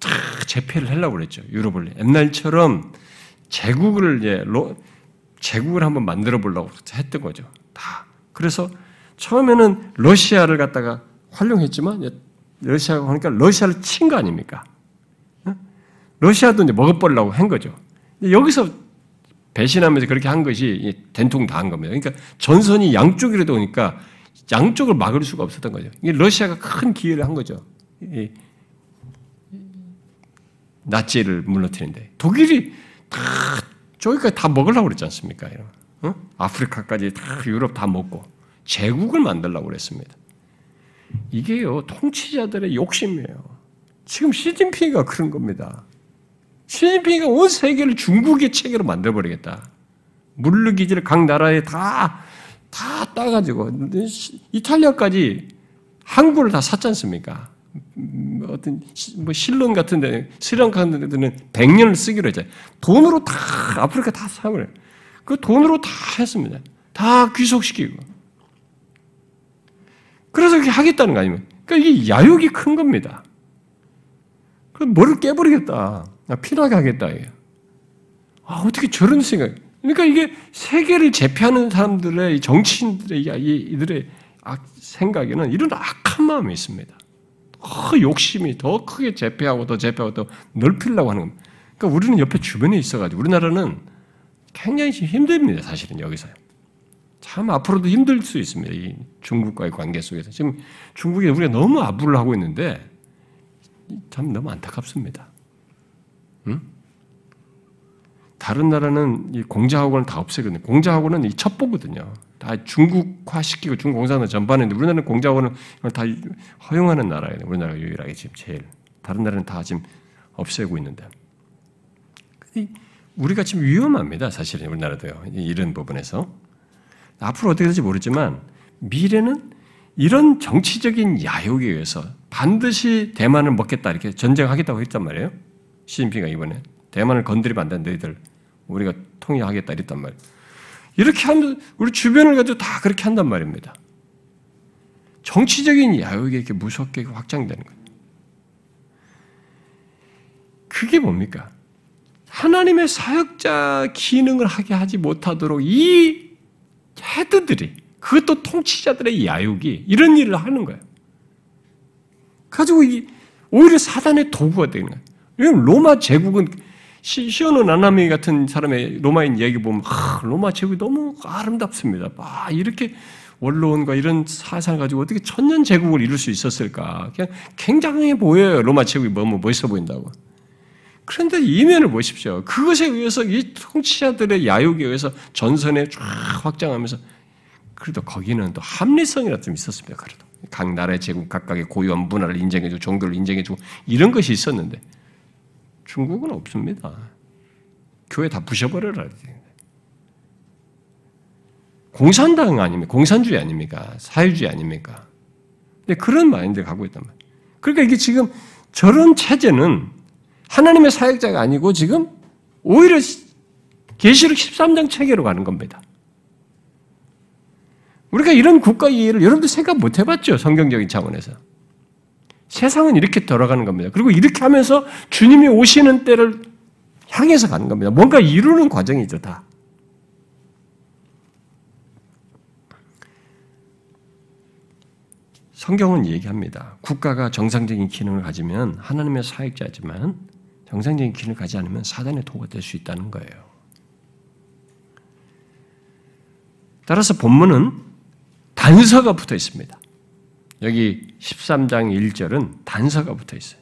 탁 재패를 하려고 그랬죠. 유럽을 옛날처럼 제국을 이제 로, 제국을 한번 만들어 보려고 했던 거죠. 다. 그래서 처음에는 러시아를 갖다가 활용했지만 러시아가 하니까 러시아를 친 거 아닙니까? 러시아도 이제 먹어버리려고 한 거죠. 여기서 배신하면서 그렇게 한 것이 된통 다 한 겁니다. 그러니까 전선이 양쪽이라도 오니까 양쪽을 막을 수가 없었던 거죠. 러시아가 큰 기회를 한 거죠. 나치를 물러뜨리는데 독일이 다 저기까지 다 먹으려고 그랬지 않습니까? 어? 아프리카까지 다 유럽 다 먹고 제국을 만들려고 그랬습니다. 이게요, 통치자들의 욕심이에요. 지금 시진핑이가 그런 겁니다. 시진핑이가 온 세계를 중국의 체계로 만들어버리겠다. 물르기지를 각 나라에 다, 다 따가지고, 이탈리아까지 항구를 다 샀지 않습니까? 어떤, 뭐, 실론 같은 데, 스리랑카 같은 데는 100년을 쓰기로 했잖아요. 돈으로 다, 아프리카 다 사버려요. 그 돈으로 다 했습니다. 다 귀속시키고. 그래서 그렇게 하겠다는 거 아니면. 그러니까 이게 야욕이 큰 겁니다. 그럼 뭐를 깨버리겠다. 피나게 하겠다. 아, 어떻게 저런 생각. 그러니까 이게 세계를 제패하는 사람들의 정치인들의 이들의 생각에는 이런 악한 마음이 있습니다. 더 욕심이 더 크게 제패하고 더 제패하고 더 넓히려고 하는 겁니다. 그러니까 우리는 옆에 주변에 있어가지고 우리나라는 굉장히 힘듭니다. 사실은 여기서요. 참 앞으로도 힘들 수 있습니다. 이 중국과의 관계 속에서. 지금 중국에 우리가 너무 아부를 하고 있는데 참 너무 안타깝습니다. 응? 다른 나라는 이 공자학원을 다 없애거든요. 공자학원은 이 첩보거든요. 다 중국화시키고 중공산을 전반했는데 우리나라는 공자학원을 다 허용하는 나라예요. 우리나라가 유일하게 지금 제일. 다른 나라는 다 지금 없애고 있는데. 우리가 지금 위험합니다. 사실은 우리나라도요. 이런 부분에서. 앞으로 어떻게 될지 모르지만 미래는 이런 정치적인 야욕에 의해서 반드시 대만을 먹겠다 이렇게 전쟁하겠다고 했단 말이에요. 시진핑가 이번에 대만을 건드리면 안 된다 너희들 우리가 통일하겠다 이랬단 말이에요. 이렇게 하면 우리 주변을 가지고 다 그렇게 한단 말입니다. 정치적인 야욕이 이렇게 무섭게 확장되는 거예요. 그게 뭡니까? 하나님의 사역자 기능을 하게 하지 못하도록 이 헤드들이 그것도 통치자들의 야욕이 이런 일을 하는 거예요. 가지고 이 오히려 사단의 도구가 되는 거예요. 왜냐면 로마 제국은 시오노 나나미 같은 사람의 로마인 얘기 보면 아, 로마 제국이 너무 아름답습니다. 아, 이렇게 원로원과 이런 사상을 가지고 어떻게 천년 제국을 이룰 수 있었을까? 그냥 굉장해 보여요. 로마 제국이 너무 멋있어 보인다고. 그런데 이면을 보십시오. 그것에 의해서 이 통치자들의 야욕에 의해서 전선에 쫙 확장하면서 그래도 거기는 또 합리성이라 좀 있었습니다. 그래도 각 나라의 제국 각각의 고유한 문화를 인정해주고 종교를 인정해주고 이런 것이 있었는데 중국은 없습니다. 교회 다 부셔버려라. 공산당 아닙니까? 공산주의 아닙니까? 사회주의 아닙니까? 근데 그런 마인드를 갖고 있단 말이에요. 그러니까 이게 지금 저런 체제는 하나님의 사역자가 아니고 지금 오히려 계시록 13장 체계로 가는 겁니다. 우리가 이런 국가 이해를 여러분들 생각 못 해봤죠? 성경적인 차원에서. 세상은 이렇게 돌아가는 겁니다. 그리고 이렇게 하면서 주님이 오시는 때를 향해서 가는 겁니다. 뭔가 이루는 과정이죠, 다. 성경은 얘기합니다. 국가가 정상적인 기능을 가지면 하나님의 사역자지만 정상적인 길을 가지 않으면 사단의 도가 될 수 있다는 거예요. 따라서 본문은 단서가 붙어 있습니다. 여기 13장 1절은 단서가 붙어 있어요.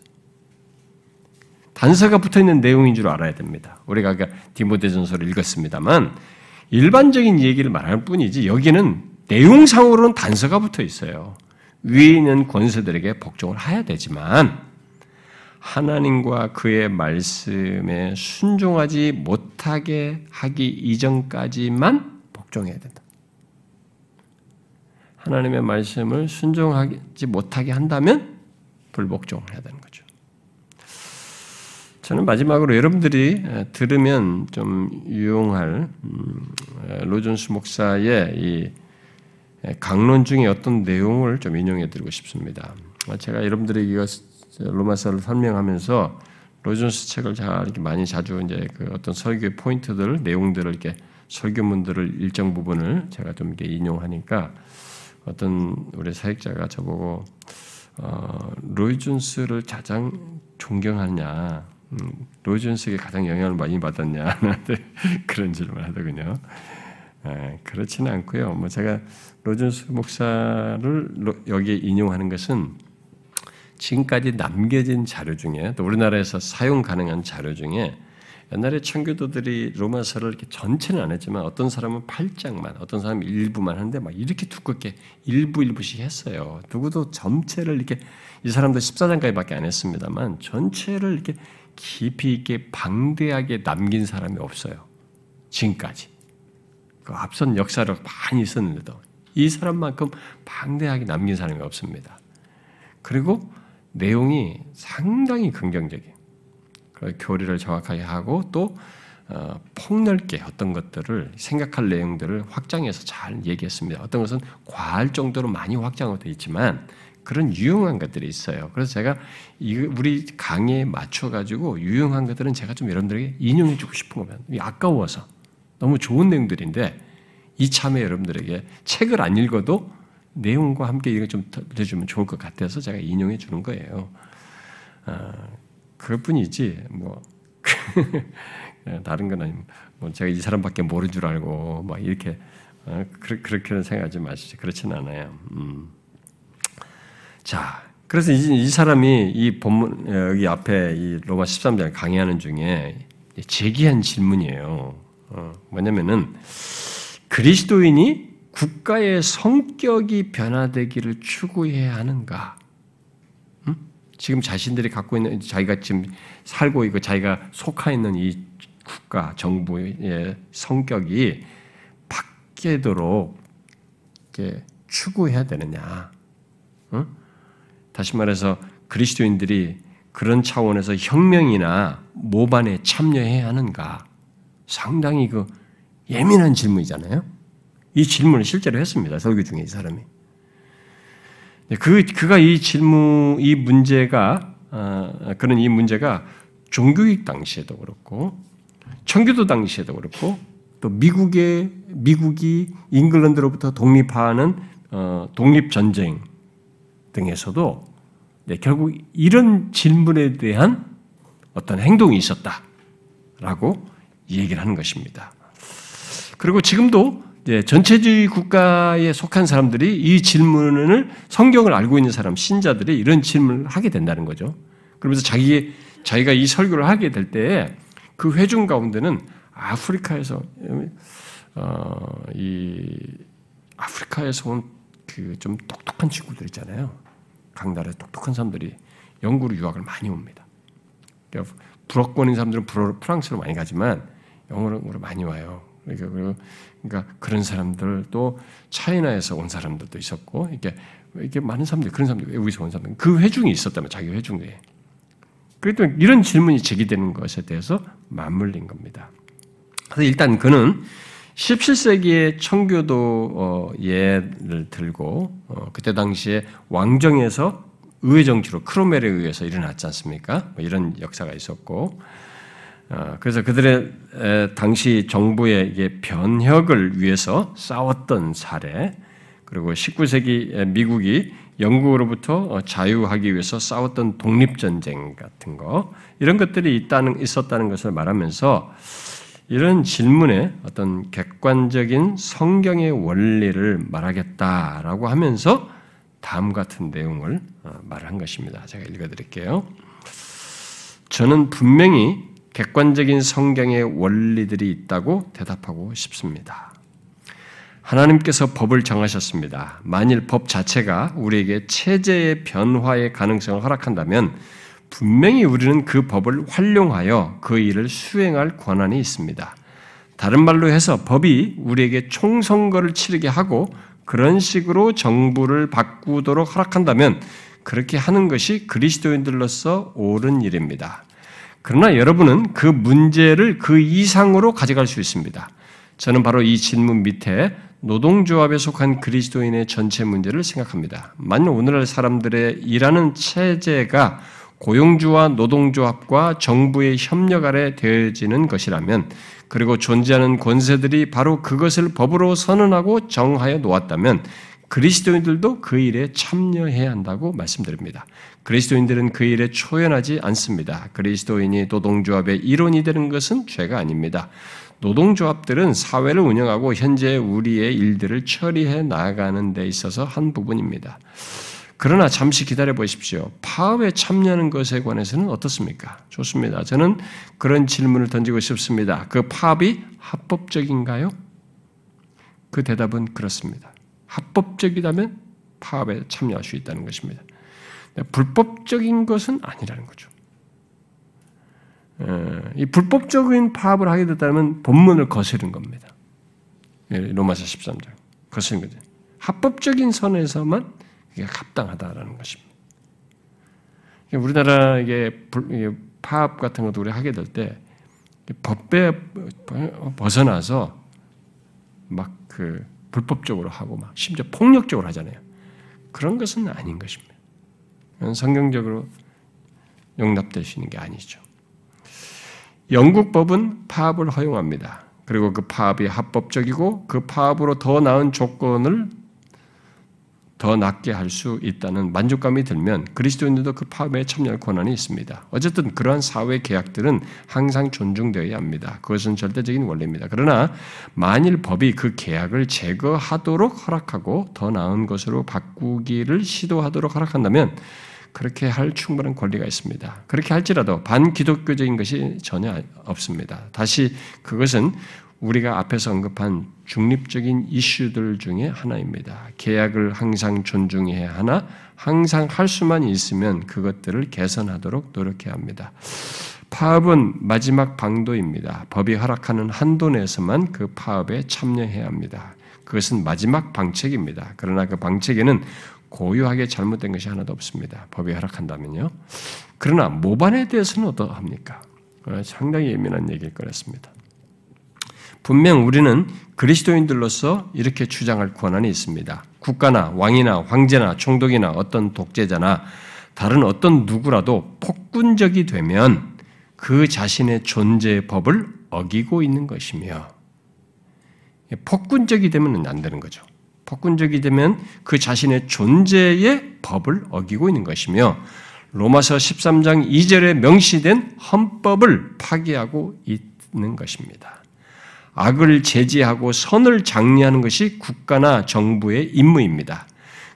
단서가 붙어 있는 내용인 줄 알아야 됩니다. 우리가 아까 디모데전서를 읽었습니다만 일반적인 얘기를 말할 뿐이지 여기는 내용상으로는 단서가 붙어 있어요. 위에 있는 권세들에게 복종을 해야 되지만 하나님과 그의 말씀에 순종하지 못하게 하기 이전까지만 복종해야 된다. 하나님의 말씀을 순종하지 못하게 한다면 불복종을 해야 되는 거죠. 저는 마지막으로 여러분들이 들으면 좀 유용할 음, 로존스 목사의 이 강론 중에 어떤 내용을 좀 인용해 드리고 싶습니다. 제가 여러분들이 이거 로마서를 설명하면서 로존스 책을 잘 이렇게 많이 자주 이제 그 어떤 설교의 포인트들, 내용들을 이렇게 설교문들을 일정 부분을 제가 좀 이렇게 인용하니까 어떤 우리 사역자가 저보고 어, 로이 존스를 가장 존경하냐, 음, 로이 존스에게 가장 영향을 많이 받았냐 그런 질문을 하더군요. 에, 그렇지는 않고요. 뭐 제가 로존스 목사를 여기에 인용하는 것은 지금까지 남겨진 자료 중에 또 우리나라에서 사용 가능한 자료 중에 옛날에 청교도들이 로마서를 이렇게 전체는 안 했지만 어떤 사람은 8장만, 어떤 사람은 일부만 하는데 막 이렇게 두껍게 일부 일부씩 했어요. 누구도 전체를 이렇게 이 사람도 14장까지밖에 안 했습니다만 전체를 이렇게 깊이 있게 방대하게 남긴 사람이 없어요. 지금까지. 그 앞선 역사를 많이 있었는데도 이 사람만큼 방대하게 남긴 사람이 없습니다. 그리고 내용이 상당히 긍정적이에요. 그 교리를 정확하게 하고 또 어, 폭넓게 어떤 것들을 생각할 내용들을 확장해서 잘 얘기했습니다. 어떤 것은 과할 정도로 많이 확장되어 있지만 그런 유용한 것들이 있어요. 그래서 제가 우리 강의에 맞춰가지고 유용한 것들은 제가 좀 여러분들에게 인용해주고 싶은 거면 아까워서 너무 좋은 내용들인데 이참에 여러분들에게 책을 안 읽어도 내용과 함께 이거 좀 들려주면 좋을 것 같아서 제가 인용해 주는 거예요. 아, 그것뿐이지 뭐 다른 건 아니고 뭐 제가 이 사람밖에 모르는 줄 알고 막 이렇게 어, 그렇게 생각하지 마시죠. 그렇지는 않아요. 음. 자, 그래서 이, 이, 사람이 이 본문 여기 앞에 이 로마 13장 강의하는 중에 제기한 질문이에요. 어, 뭐냐면은 그리스도인이 국가의 성격이 변화되기를 추구해야 하는가? 음? 지금 자신들이 갖고 있는 자기가 지금 살고 있고 자기가 속하 있는 이 국가 정부의 성격이 바뀌도록 추구해야 되느냐? 음? 다시 말해서 그리스도인들이 그런 차원에서 혁명이나 모반에 참여해야 하는가? 상당히 그 예민한 질문이잖아요. 이 질문을 실제로 했습니다. 설교 중에 이 사람이. 그 그가 이 질문, 이 문제가 어, 그런 이 문제가 종교익 당시에도 그렇고 청교도 당시에도 그렇고 또 미국의 미국이 잉글랜드로부터 독립하는 어, 독립 전쟁 등에서도 네, 결국 이런 질문에 대한 어떤 행동이 있었다라고 얘기를 하는 것입니다. 그리고 지금도 전체주의 국가에 속한 사람들이 이 질문을 성경을 알고 있는 사람, 신자들이 이런 질문을 하게 된다는 거죠. 그러면서 자기 자기가 이 설교를 하게 될때그 회중 가운데는 아프리카에서 어, 이 아프리카에서 온 그 좀 똑똑한 친구들 있잖아요. 각 나라에 똑똑한 사람들이 영국으로 유학을 많이 옵니다. 그러니까 불어권인 사람들은 프랑스로 많이 가지만 영어로 많이 와요. 그러니까, 그러니까 그런 사람들 또 차이나에서 온 사람들도 있었고 이렇게 이렇게 많은 사람들 그런 사람들 외국에서 온 사람들 그 회중이 있었다면 자기 회중에 그래도 이런 질문이 제기되는 것에 대해서 맞물린 겁니다. 그래서 일단 그는 17세기의 청교도 어, 예를 들고 어, 그때 당시에 왕정에서 의회 정치로 크로멜에 의해서 일어났지 않습니까? 뭐 이런 역사가 있었고 어, 그래서 그들의 당시 정부의 변혁을 위해서 싸웠던 사례, 그리고 19세기 미국이 영국으로부터 어, 자유하기 위해서 싸웠던 독립전쟁 같은 거, 이런 것들이 있다는, 있었다는 것을 말하면서 이런 질문에 어떤 객관적인 성경의 원리를 말하겠다라고 하면서 다음 같은 내용을 어, 말한 것입니다. 제가 읽어드릴게요. 저는 분명히 객관적인 성경의 원리들이 있다고 대답하고 싶습니다. 하나님께서 법을 정하셨습니다. 만일 법 자체가 우리에게 체제의 변화의 가능성을 허락한다면 분명히 우리는 그 법을 활용하여 그 일을 수행할 권한이 있습니다. 다른 말로 해서 법이 우리에게 총선거를 치르게 하고 그런 식으로 정부를 바꾸도록 허락한다면 그렇게 하는 것이 그리스도인들로서 옳은 일입니다. 그러나 여러분은 그 문제를 그 이상으로 가져갈 수 있습니다. 저는 바로 이 질문 밑에 노동조합에 속한 그리스도인의 전체 문제를 생각합니다. 만약 오늘날 사람들의 일하는 체제가 고용주와 노동조합과 정부의 협력 아래 되어지는 것이라면 그리고 존재하는 권세들이 바로 그것을 법으로 선언하고 정하여 놓았다면 그리스도인들도 그 일에 참여해야 한다고 말씀드립니다. 그리스도인들은 그 일에 초연하지 않습니다. 그리스도인이 노동조합의 일원이 되는 것은 죄가 아닙니다. 노동조합들은 사회를 운영하고 현재 우리의 일들을 처리해 나가는 데 있어서 한 부분입니다. 그러나 잠시 기다려 보십시오. 파업에 참여하는 것에 관해서는 어떻습니까? 좋습니다. 저는 그런 질문을 던지고 싶습니다. 그 파업이 합법적인가요? 그 대답은 그렇습니다. 합법적이라면 파업에 참여할 수 있다는 것입니다. 불법적인 것은 아니라는 거죠. 이 불법적인 파업을 하게 됐다면 본문을 거스른 겁니다. 예, 로마서 13장. 거스른 거죠. 합법적인 선에서만 이게 합당하다라는 것입니다. 우리나라 이게 파업 같은 것도 우리 하게 될 때 법에 벗어나서 막그 불법적으로 하고 막 심지어 폭력적으로 하잖아요. 그런 것은 아닌 것입니다. 성경적으로 있는 게 아니죠. 영국 법은 파업을 허용합니다. 그리고 그 파업이 합법적이고 그 파업으로 더 나은 조건을 더 낫게 할 수 있다는 만족감이 들면 그리스도인들도 그 파업에 참여할 권한이 있습니다. 어쨌든 그러한 사회 계약들은 항상 존중되어야 합니다. 그것은 절대적인 원리입니다. 그러나 만일 법이 그 계약을 제거하도록 허락하고 더 나은 것으로 바꾸기를 시도하도록 허락한다면 그렇게 할 충분한 권리가 있습니다. 그렇게 할지라도 반기독교적인 것이 전혀 없습니다. 다시 그것은 우리가 앞에서 언급한 중립적인 이슈들 중에 하나입니다. 계약을 항상 존중해야 하나 항상 할 수만 있으면 그것들을 개선하도록 노력해야 합니다. 파업은 마지막 방도입니다. 법이 허락하는 한도 내에서만 그 파업에 참여해야 합니다. 그것은 마지막 방책입니다. 그러나 그 방책에는 고유하게 잘못된 것이 하나도 없습니다. 법이 허락한다면요. 그러나 모반에 대해서는 어떠합니까? 어, 상당히 예민한 얘기일 거였습니다. 분명 우리는 그리스도인들로서 이렇게 주장할 권한이 있습니다. 국가나 왕이나 황제나 총독이나 어떤 독재자나 다른 어떤 누구라도 폭군적이 되면 그 자신의 존재의 법을 어기고 있는 것이며 폭군적이 되면 안 되는 거죠. 폭군적이 되면 그 자신의 존재의 법을 어기고 있는 것이며 로마서 13장 2절에 명시된 헌법을 파기하고 있는 것입니다. 악을 제지하고 선을 장려하는 것이 국가나 정부의 임무입니다.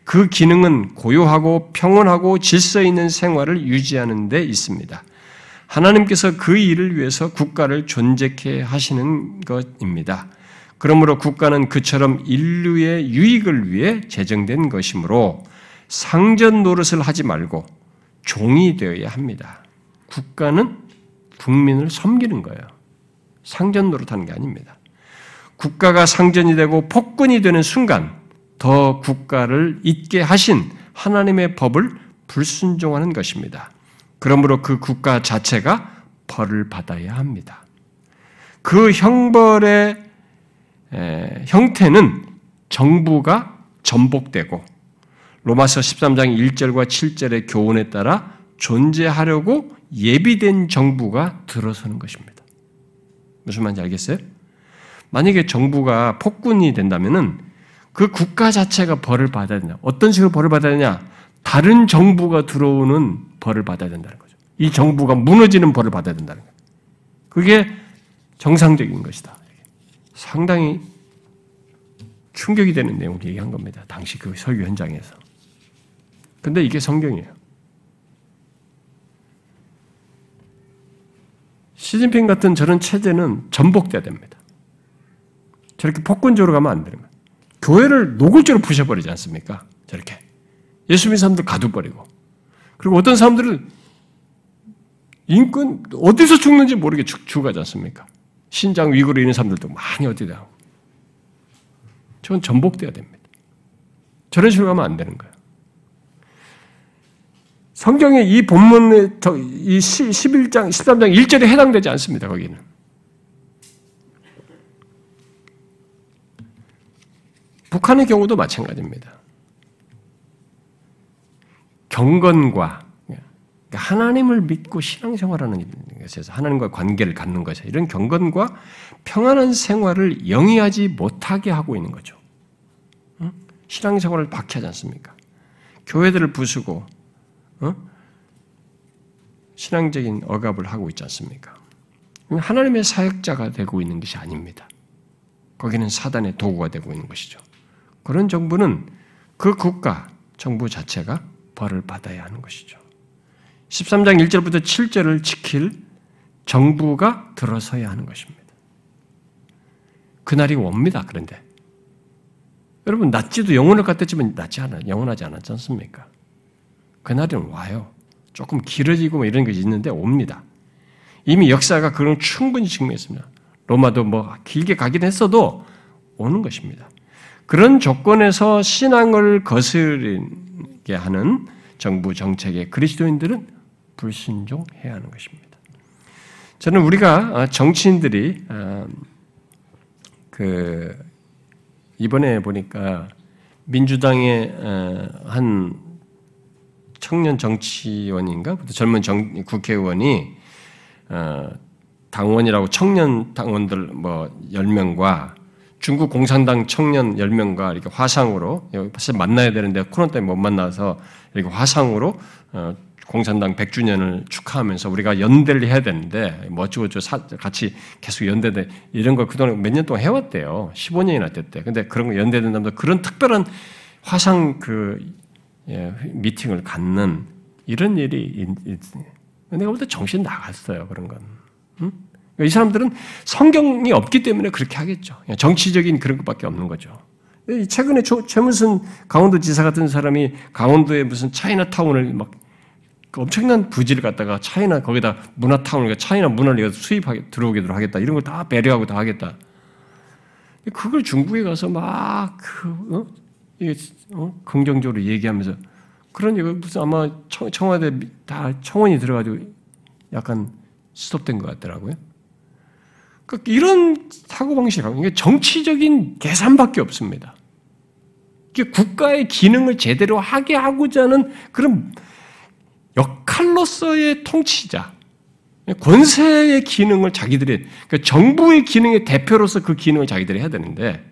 그 기능은 고요하고 평온하고 질서 있는 생활을 유지하는 데 있습니다. 하나님께서 그 일을 위해서 국가를 존재케 하시는 것입니다. 그러므로 국가는 그처럼 인류의 유익을 위해 제정된 것이므로 상전 노릇을 하지 말고 종이 되어야 합니다. 국가는 국민을 섬기는 거예요. 상전 노릇하는 게 아닙니다. 국가가 상전이 되고 폭군이 되는 순간 더 국가를 잊게 하신 하나님의 법을 불순종하는 것입니다. 그러므로 그 국가 자체가 벌을 받아야 합니다. 그 형벌의 형태는 정부가 전복되고 로마서 13장 1절과 7절의 교훈에 따라 존재하려고 예비된 정부가 들어서는 것입니다. 무슨 말인지 알겠어요? 만약에 정부가 폭군이 된다면은 그 국가 자체가 벌을 받아야 된다. 어떤 식으로 벌을 받아야 되냐? 다른 정부가 들어오는 벌을 받아야 된다는 거죠. 이 정부가 무너지는 벌을 받아야 된다는 거예요. 그게 정상적인 것이다. 상당히 충격이 되는 내용을 얘기한 겁니다. 당시 그 설교 현장에서. 근데 이게 성경이에요. 시진핑 같은 저런 체제는 전복돼야 됩니다. 저렇게 폭군적으로 가면 안 되는 거예요. 교회를 노골적으로 부셔버리지 않습니까? 저렇게. 예수 믿는 사람들 가둬버리고. 그리고 어떤 사람들은 인권, 어디서 죽는지 모르게 죽, 죽어가지 않습니까? 신장 위구르 있는 사람들도 많이 어디다 하고. 저건 전복돼야 됩니다. 저런 식으로 가면 안 되는 거예요. 성경의 이 본문의 이 11장, 13장 1절에 해당되지 않습니다, 거기는. 북한의 경우도 마찬가지입니다. 경건과 그러니까 하나님을 믿고 신앙생활하는 것에서 하나님과 관계를 갖는 것에 이런 경건과 평안한 생활을 영위하지 못하게 하고 있는 거죠. 신앙생활을 박해하지 않습니까? 교회들을 부수고 어? 신앙적인 억압을 하고 있지 않습니까? 하나님의 사역자가 되고 있는 것이 아닙니다. 거기는 사단의 도구가 되고 있는 것이죠. 그런 정부는 그 국가, 정부 자체가 벌을 받아야 하는 것이죠. 13장 1절부터 7절을 지킬 정부가 들어서야 하는 것입니다. 그날이 옵니다. 그런데 여러분 낫지도 영혼을 갖댔지만 낫지 않아 영원하지 않았지 않습니까? 그날은 와요. 조금 길어지고 뭐 이런 것이 있는데 옵니다. 이미 역사가 그런 충분히 증명했습니다. 로마도 뭐 길게 가긴 했어도 오는 것입니다. 그런 조건에서 신앙을 거스르게 하는 정부 정책에 그리스도인들은 불순종해야 하는 것입니다. 저는 우리가 어, 정치인들이 어, 그 이번에 보니까 민주당의 어, 한 청년 정치원인가 젊은 정, 국회의원이 당원이라고 청년 당원들 뭐 10명과 중국 공산당 청년 10명과 이렇게 화상으로 사실 만나야 되는데 코로나 때문에 못 만나서 이렇게 화상으로 어, 공산당 100주년을 축하하면서 우리가 연대를 해야 되는데 뭐 어쩌고저쩌고 같이 계속 연대돼 이런 걸 그동안 몇 년 동안 해왔대요. 15년이나 됐대. 근데 그런 거 연대된다면서 그런 특별한 화상 그 예, 미팅을 갖는 이런 일이 내가 볼 때 정신 나갔어요. 그런 건. 응? 이 사람들은 성경이 없기 때문에 그렇게 하겠죠. 정치적인 그런 것밖에 없는 거죠. 최근에 최문순 강원도 지사 같은 사람이 강원도에 무슨 차이나타운을 막 엄청난 부지를 갖다가 차이나 거기다 문화타운을 그러니까 차이나 문화를 수입하게 들어오게도 하겠다 이런 걸 다 배려하고 다 하겠다. 그걸 중국에 가서 막그 어? 어? 긍정적으로 얘기하면서 그런 얘기 무슨 아마 청, 청와대 다 청원이 들어가지고 약간 스톱된 것 같더라고요. 그러니까 이런 사고 방식하고 이게 정치적인 계산밖에 없습니다. 이게 국가의 기능을 제대로 하게 하고자 하는 그런 역할로서의 통치자, 권세의 기능을 자기들이, 그러니까 정부의 기능의 대표로서 그 기능을 자기들이 해야 되는데,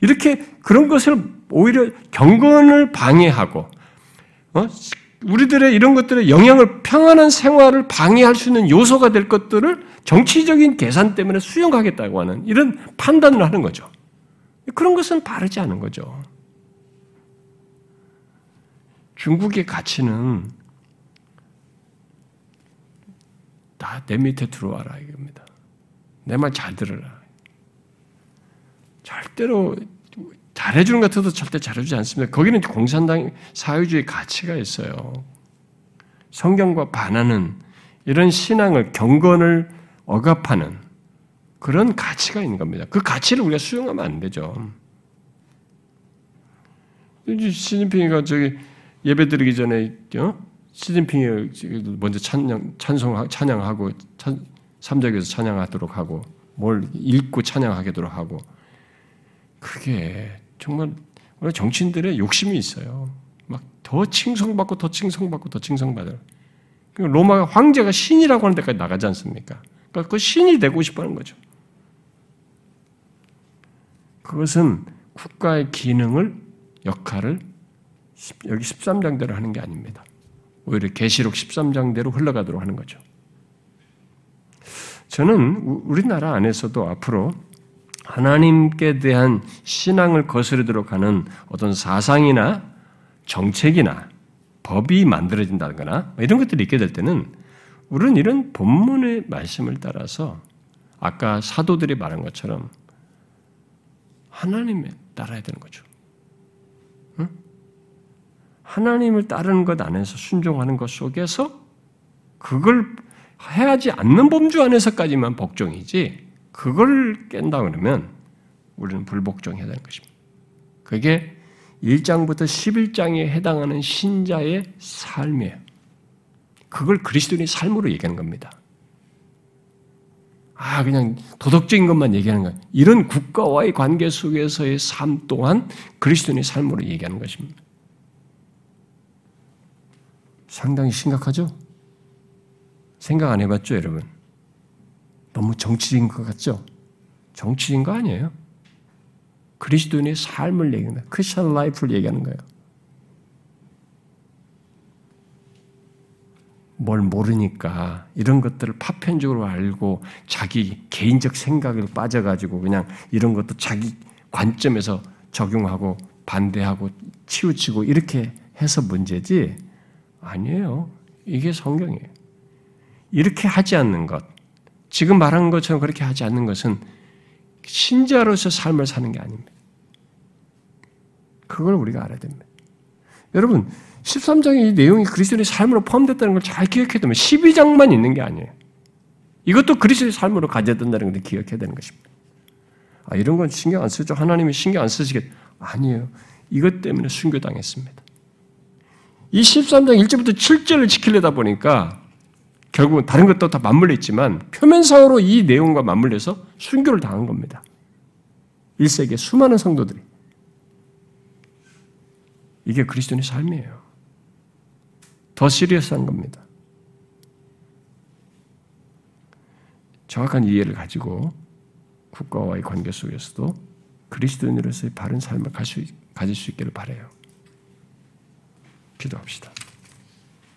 이렇게 그런 것을 오히려 경건을 방해하고, 어? 우리들의 이런 것들의 영향을 평안한 생활을 방해할 수 있는 요소가 될 것들을 정치적인 계산 때문에 수용하겠다고 하는 이런 판단을 하는 거죠. 그런 것은 바르지 않은 거죠. 중국의 가치는 다 내 밑에 들어와라 이겁니다. 내 말 잘 들어라. 절대로 잘해주는 것 같아도 절대 잘해주지 않습니다. 거기는 공산당 사회주의 가치가 있어요. 성경과 반하는 이런 신앙을 경건을 억압하는 그런 가치가 있는 겁니다. 그 가치를 우리가 수용하면 안 되죠. 시진핑이가 저기 예배 드리기 전에 어? 시진핑이 먼저 찬양 찬송 찬양하고 찬, 삼적에서 찬양하도록 하고 뭘 읽고 찬양하도록 하고 그게 정말 우리 정치인들의 욕심이 있어요. 막 더 칭송받고 더 칭송받고 더 칭송받아요. 로마 황제가 신이라고 하는 데까지 나가지 않습니까? 그러니까 그 신이 되고 싶어 하는 거죠. 그것은 국가의 기능을, 역할을 여기 13장대로 하는 게 아닙니다. 오히려 계시록 13장대로 흘러가도록 하는 거죠. 저는 우리나라 안에서도 앞으로 하나님께 대한 신앙을 거스르도록 하는 어떤 사상이나 정책이나 법이 만들어진다거나 이런 것들이 있게 될 때는 우리는 이런 본문의 말씀을 따라서 아까 사도들이 말한 것처럼 하나님에 따라야 되는 거죠. 응? 하나님을 따르는 것 안에서 순종하는 것 속에서 그걸 해야지 않는 범주 안에서까지만 복종이지 그걸 깬다 그러면 우리는 불복종해야 되는 것입니다. 그게 1장부터 11장에 해당하는 신자의 삶이에요. 그걸 그리스도인의 삶으로 얘기하는 겁니다. 아, 그냥 도덕적인 것만 얘기하는 거예요. 이런 국가와의 관계 속에서의 삶 또한 그리스도인의 삶으로 얘기하는 것입니다. 상당히 심각하죠? 생각 안 해봤죠, 여러분? 너무 정치적인 것 같죠? 정치적인 거 아니에요. 그리스도인의 삶을 얘기하는 크리스천 라이프를 얘기하는 거예요. 뭘 모르니까 이런 것들을 파편적으로 알고 자기 개인적 생각을 빠져가지고 그냥 이런 것도 자기 관점에서 적용하고 반대하고 치우치고 이렇게 해서 문제지 아니에요. 이게 성경이에요. 이렇게 하지 않는 것, 지금 말한 것처럼 그렇게 하지 않는 것은 신자로서 삶을 사는 게 아닙니다. 그걸 우리가 알아야 됩니다. 여러분, 13장의 이 내용이 그리스도의 삶으로 포함됐다는 걸 잘 기억해야 되면 12장만 있는 게 아니에요. 이것도 그리스도의 삶으로 가져야 된다는 걸 기억해야 되는 것입니다. 아, 이런 건 신경 안 쓰죠. 하나님이 신경 안 쓰시겠. 아니에요. 이것 때문에 순교당했습니다. 이 13장 1절부터 7절을 지키려다 보니까 결국은 다른 것도 다 맞물려 있지만 표면상으로 이 내용과 맞물려서 순교를 당한 겁니다. 1세기의 수많은 성도들이. 이게 그리스도인의 삶이에요. 더 시리어스한 겁니다. 정확한 이해를 가지고 국가와의 관계 속에서도 그리스도인으로서의 바른 삶을 가질 수 있기를 바래요. 기도합시다.